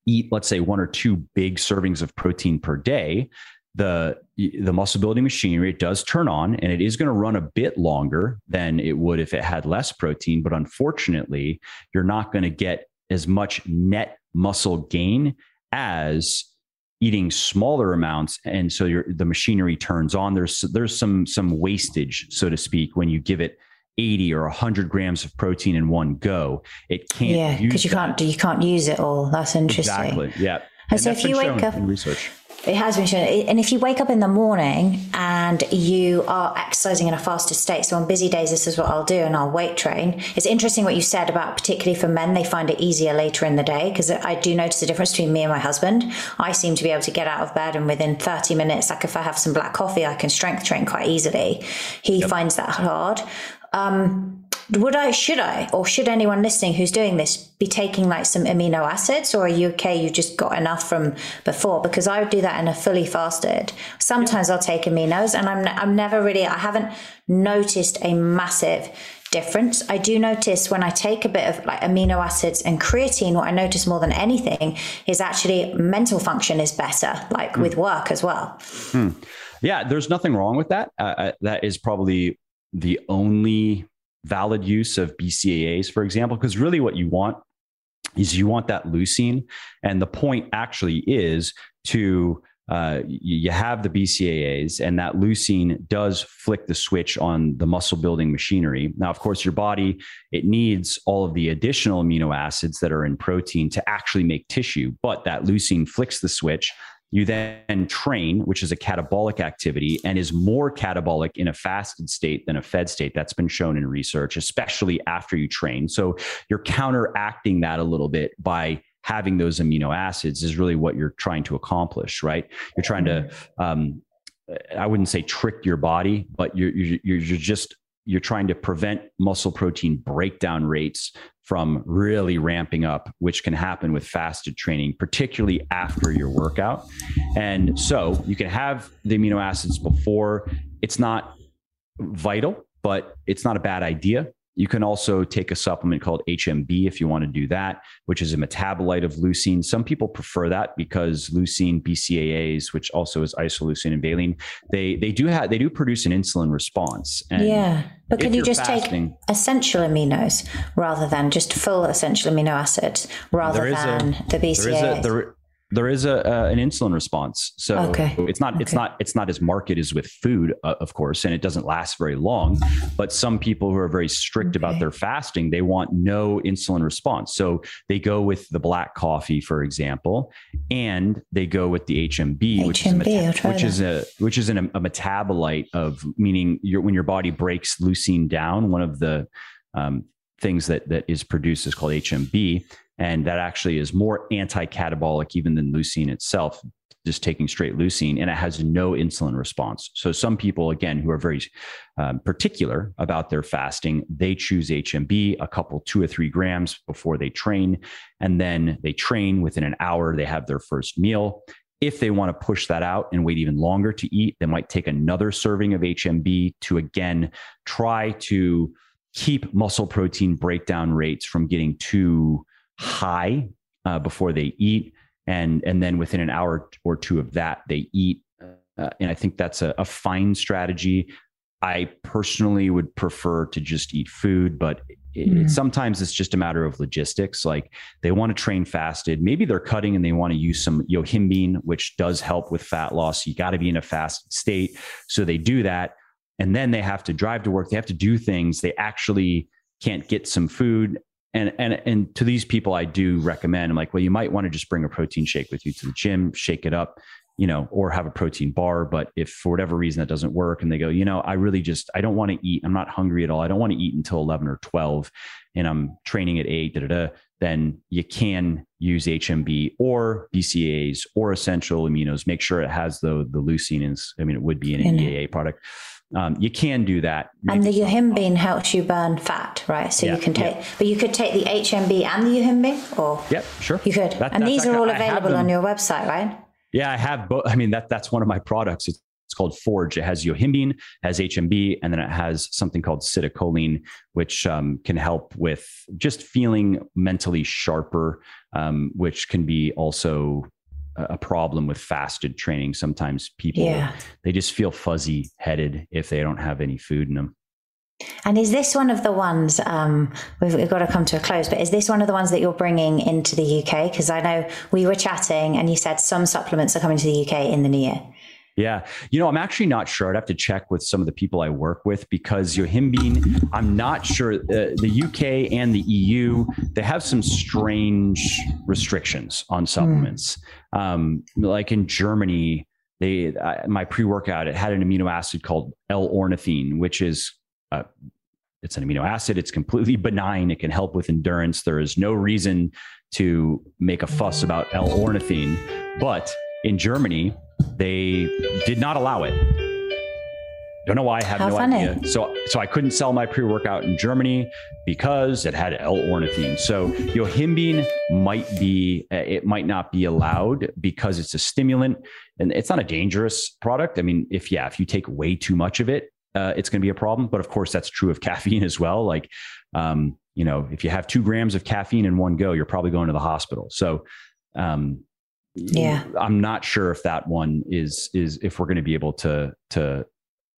eat, let's say, one or two big servings of protein per day, the the muscle building machinery it does turn on and it is going to run a bit longer than it would if it had less protein but unfortunately you're not going to get as much net muscle gain as eating smaller amounts and so the machinery turns on. There's there's some some wastage so to speak when you give it 80 or 100 grams of protein in one go it can't yeah because you can't you can't use it all that's interesting exactly yeah and, and so if you wake up in research it has been shown. And if you wake up in the morning and you are exercising in a faster state, so on busy days, this is what I'll do and I'll weight train. It's interesting what you said about, particularly for men, they find it easier later in the day because I do notice a difference between me and my husband. I seem to be able to get out of bed and within 30 minutes, like if I have some black coffee, I can strength train quite easily. He yep. finds that hard. Um, would I, should I, or should anyone listening who's doing this be taking like some amino acids, or are you okay? You just got enough from before? Because I would do that in a fully fasted. Sometimes I'll take aminos, and I'm I'm never really I haven't noticed a massive difference. I do notice when I take a bit of like amino acids and creatine, what I notice more than anything is actually mental function is better, like mm. with work as well. Mm. Yeah, there's nothing wrong with that. Uh, uh that is probably the only valid use of BCAAs, for example, because really what you want is you want that leucine. And the point actually is to uh, you have the BCAAs, and that leucine does flick the switch on the muscle building machinery. Now, of course, your body it needs all of the additional amino acids that are in protein to actually make tissue, but that leucine flicks the switch You then train, which is a catabolic activity and is more catabolic in a fasted state than a fed state. That's been shown in research, especially after you train. So you're counteracting that a little bit by having those amino acids is really what you're trying to accomplish, right? You're trying to, um, I wouldn't say trick your body, but you're, you're, you're just you're trying to prevent muscle protein breakdown rates from really ramping up, which can happen with fasted training, particularly after your workout. And so you can have the amino acids before. It's not vital, but it's not a bad idea. You can also take a supplement called HMB if you want to do that, which is a metabolite of leucine. Some people prefer that because leucine, BCAAs, which also is isoleucine and valine, they they do have they do produce an insulin response. And yeah, but can you just fasting, take essential aminos rather than just full essential amino acids rather than a, the BCAAs? There is a, there is a, an insulin response so okay. it's not okay. it's not it's not as marked as with food uh, of course and it doesn't last very long but some people who are very strict okay. about their fasting they want no insulin response so they go with the black coffee for example and they go with the HMB, which is a meta- which is a which is an, a metabolite of meaning your, when your body breaks leucine down one of the um, things that that is produced is called HMB and that actually is more anti-catabolic even than leucine itself just taking straight leucine and it has no insulin response. So some people again who are very um, particular about their fasting they choose hmb a couple two or three grams before they train and then they train within an hour they have their first meal. If they want to push that out and wait even longer to eat they might take another serving of hmb to again try to keep muscle protein breakdown rates from getting too high uh, before they eat, and and then within an hour or two of that they eat. Uh, and I think that's a, a fine strategy. I personally would prefer to just eat food, but it, mm. sometimes it's just a matter of logistics. Like they want to train fasted. Maybe they're cutting and they want to use some yohimbine, which does help with fat loss. You got to be in a fasted state. So they do that. And then they have to drive to work. They have to do things. They actually can't get some food and and and to these people i do recommend i'm like well you might want to just bring a protein shake with you to the gym shake it up you know or have a protein bar. But if for whatever reason that doesn't work and they go you know i really just i don't want to eat i'm not hungry at all. I don't want to eat until 11 or 12 and i'm training at 8 da, da, da, then you can use hmb or bcaas or essential aminos. Make sure it has the the leucine is i mean it would be an eaa product um, you can do that. And the yohimbine helps you burn fat, right? So yeah, you can take, yeah. but you could take the HMB and the yohimbine, or yep, sure, you could. That, and these are all available on your website, right? Yeah, I have both. I mean, that that's one of my products. It's, it's called Forge. It has yohimbine, has HMB, and then it has something called citicoline, which um, can help with just feeling mentally sharper, um, which can be also a problem with fasted training. Sometimes people yeah. they just feel fuzzy headed if they don't have any food in them. And is this one of the ones um, we've, we've, got to come to a close? But is this one of the ones that you're bringing into the UK? Because I know we were chatting, and you said some supplements are coming to the UK in the new year. Yeah. You know, I'm actually not sure. I'd have to check with some of the people I work with because Yohimbine, I'm not sure. Uh, the UK and the EU, they have some strange restrictions on hmm. supplements. Mm. Um, like in Germany, they uh, my pre workout it had an amino acid called L-ornithine, which is uh, it's an amino acid. It's completely benign. It can help with endurance. There is no reason to make a fuss about L-ornithine, but in Germany, they did not allow it. Don't know why. I have How no funny. idea. So, so I couldn't sell my pre-workout in Germany because it had L-ornithine. So, yohimbine might be, uh, it might not be allowed because it's a stimulant, and it's not a dangerous product. I mean, if yeah, if you take way too much of it, uh, it's going to be a problem. But of course, that's true of caffeine as well. Like, um, you know, if you have two grams of caffeine in one go, you're probably going to the hospital. So, um, yeah i'm not sure if that one is is if we're going to be able to to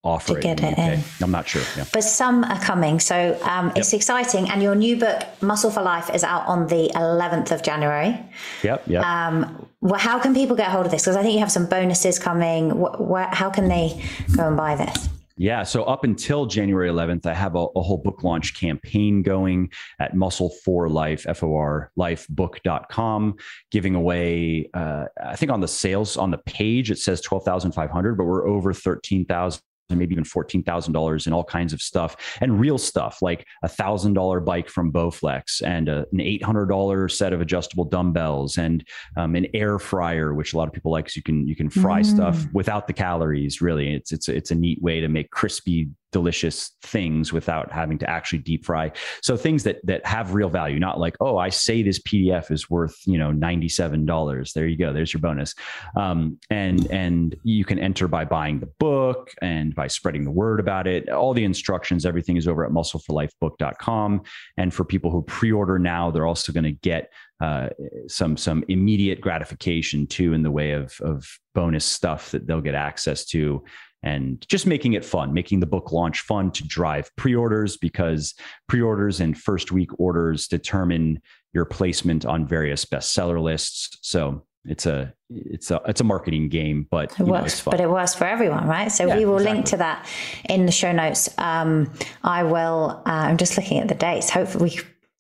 offer to get it, in. I'm not sure. Yeah. But some are coming. So um, yep. it's exciting. And your new book, Muscle for Life, is out on the 11th of January. Yep. Yep. Um, well, how can people get hold of this? Because I think you have some bonuses coming. Wh- wh- how can they go and buy this? Yeah. So up until January 11th, I have a, a whole book launch campaign going at Muscle for Life, F O R life lifebook.com, giving away, uh, I think on the sales on the page, it says 12,500, but we're over 13,000 and maybe even $14,000 in all kinds of stuff and real stuff like a thousand dollar bike from Bowflex and a, an $800 set of adjustable dumbbells and um, an air fryer, which a lot of people like. cause you can, you can fry mm. stuff without the calories. Really. It's, it's, it's a neat way to make crispy delicious things without having to actually deep fry. So things that that have real value, not like, oh, I say this PDF is worth you know ninety seven dollars. There you go. There's your bonus. Um, and and you can enter by buying the book and by spreading the word about it. All the instructions, everything is over at muscleforlifebook.com. And for people who pre-order now, they're also going to get uh, some some immediate gratification too in the way of of bonus stuff that they'll get access to and just making it fun, making the book launch fun to drive pre-orders because pre-orders and first week orders determine your placement on various bestseller lists. So it's a it's a it's a marketing game, but it works. Know, but it works for everyone, right? So yeah, we will exactly. link to that in the show notes. Um, I will. Uh, I'm just looking at the dates. Hopefully,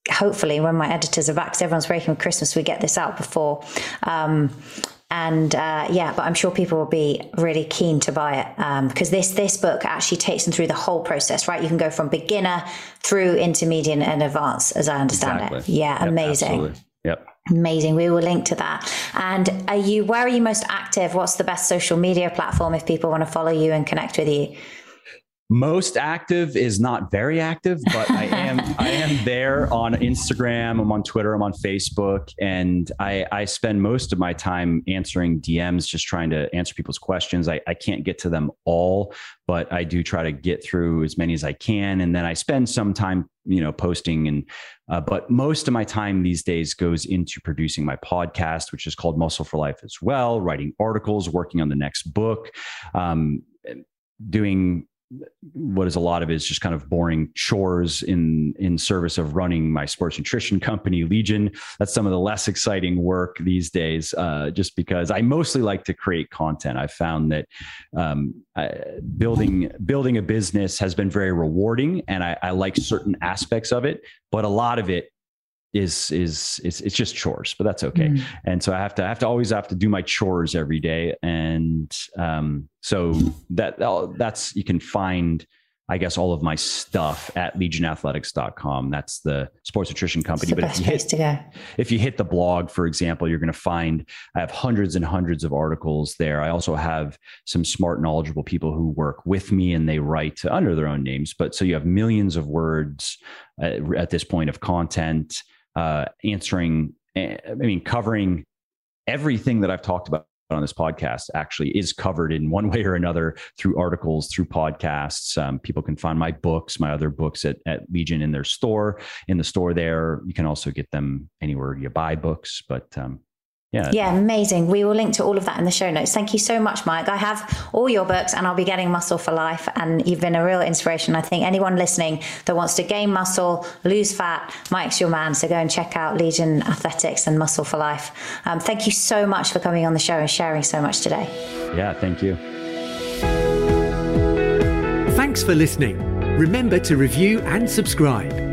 hopefully when my editors are back, because everyone's breaking with Christmas, we get this out before. Um, and uh, yeah, but I'm sure people will be really keen to buy it because um, this this book actually takes them through the whole process. Right, you can go from beginner through intermediate and advanced, as I understand exactly. it. Yeah, yep, amazing. Absolutely. Yep. Amazing. We will link to that. And are you where are you most active? What's the best social media platform if people want to follow you and connect with you? Most active is not very active but i am i am there on instagram i'm on twitter i'm on facebook and i i spend most of my time answering dms just trying to answer people's questions. I, I can't get to them all but i do try to get through as many as i can and then i spend some time you know posting and uh, but most of my time these days goes into producing my podcast which is called muscle for life as well writing articles working on the next book um, doing what is a lot of is just kind of boring chores in in service of running my sports nutrition company legion. That's some of the less exciting work these days uh, just because i mostly like to create content. I've found that um, I, building building a business has been very rewarding and I, I like certain aspects of it but a lot of it is is is it's just chores, but that's okay. Mm. And so I have to I have to always have to do my chores every day, and um, so that that's you can find. I guess all of my stuff at legionathletics.com. That's the sports nutrition company. but if you, hit, if you hit the blog, for example, you're going to find I have hundreds and hundreds of articles there. I also have some smart, knowledgeable people who work with me and they write under their own names. But so you have millions of words uh, at this point of content uh, answering, eh, I mean, covering everything that I've talked about on this podcast actually is covered in one way or another through articles, through podcasts. Um, people can find my books, my other books at, at Legion in their store, in the store there. You can also get them anywhere you buy books, but um, yeah. Yeah, amazing. We will link to all of that in the show notes. Thank you so much, Mike. I have all your books and I'll be getting Muscle for Life. And you've been a real inspiration. I think anyone listening that wants to gain muscle, lose fat, Mike's your man. So go and check out Legion Athletics and Muscle for Life. Um, thank you so much for coming on the show and sharing so much today. Yeah, thank you. Thanks for listening. Remember to review and subscribe.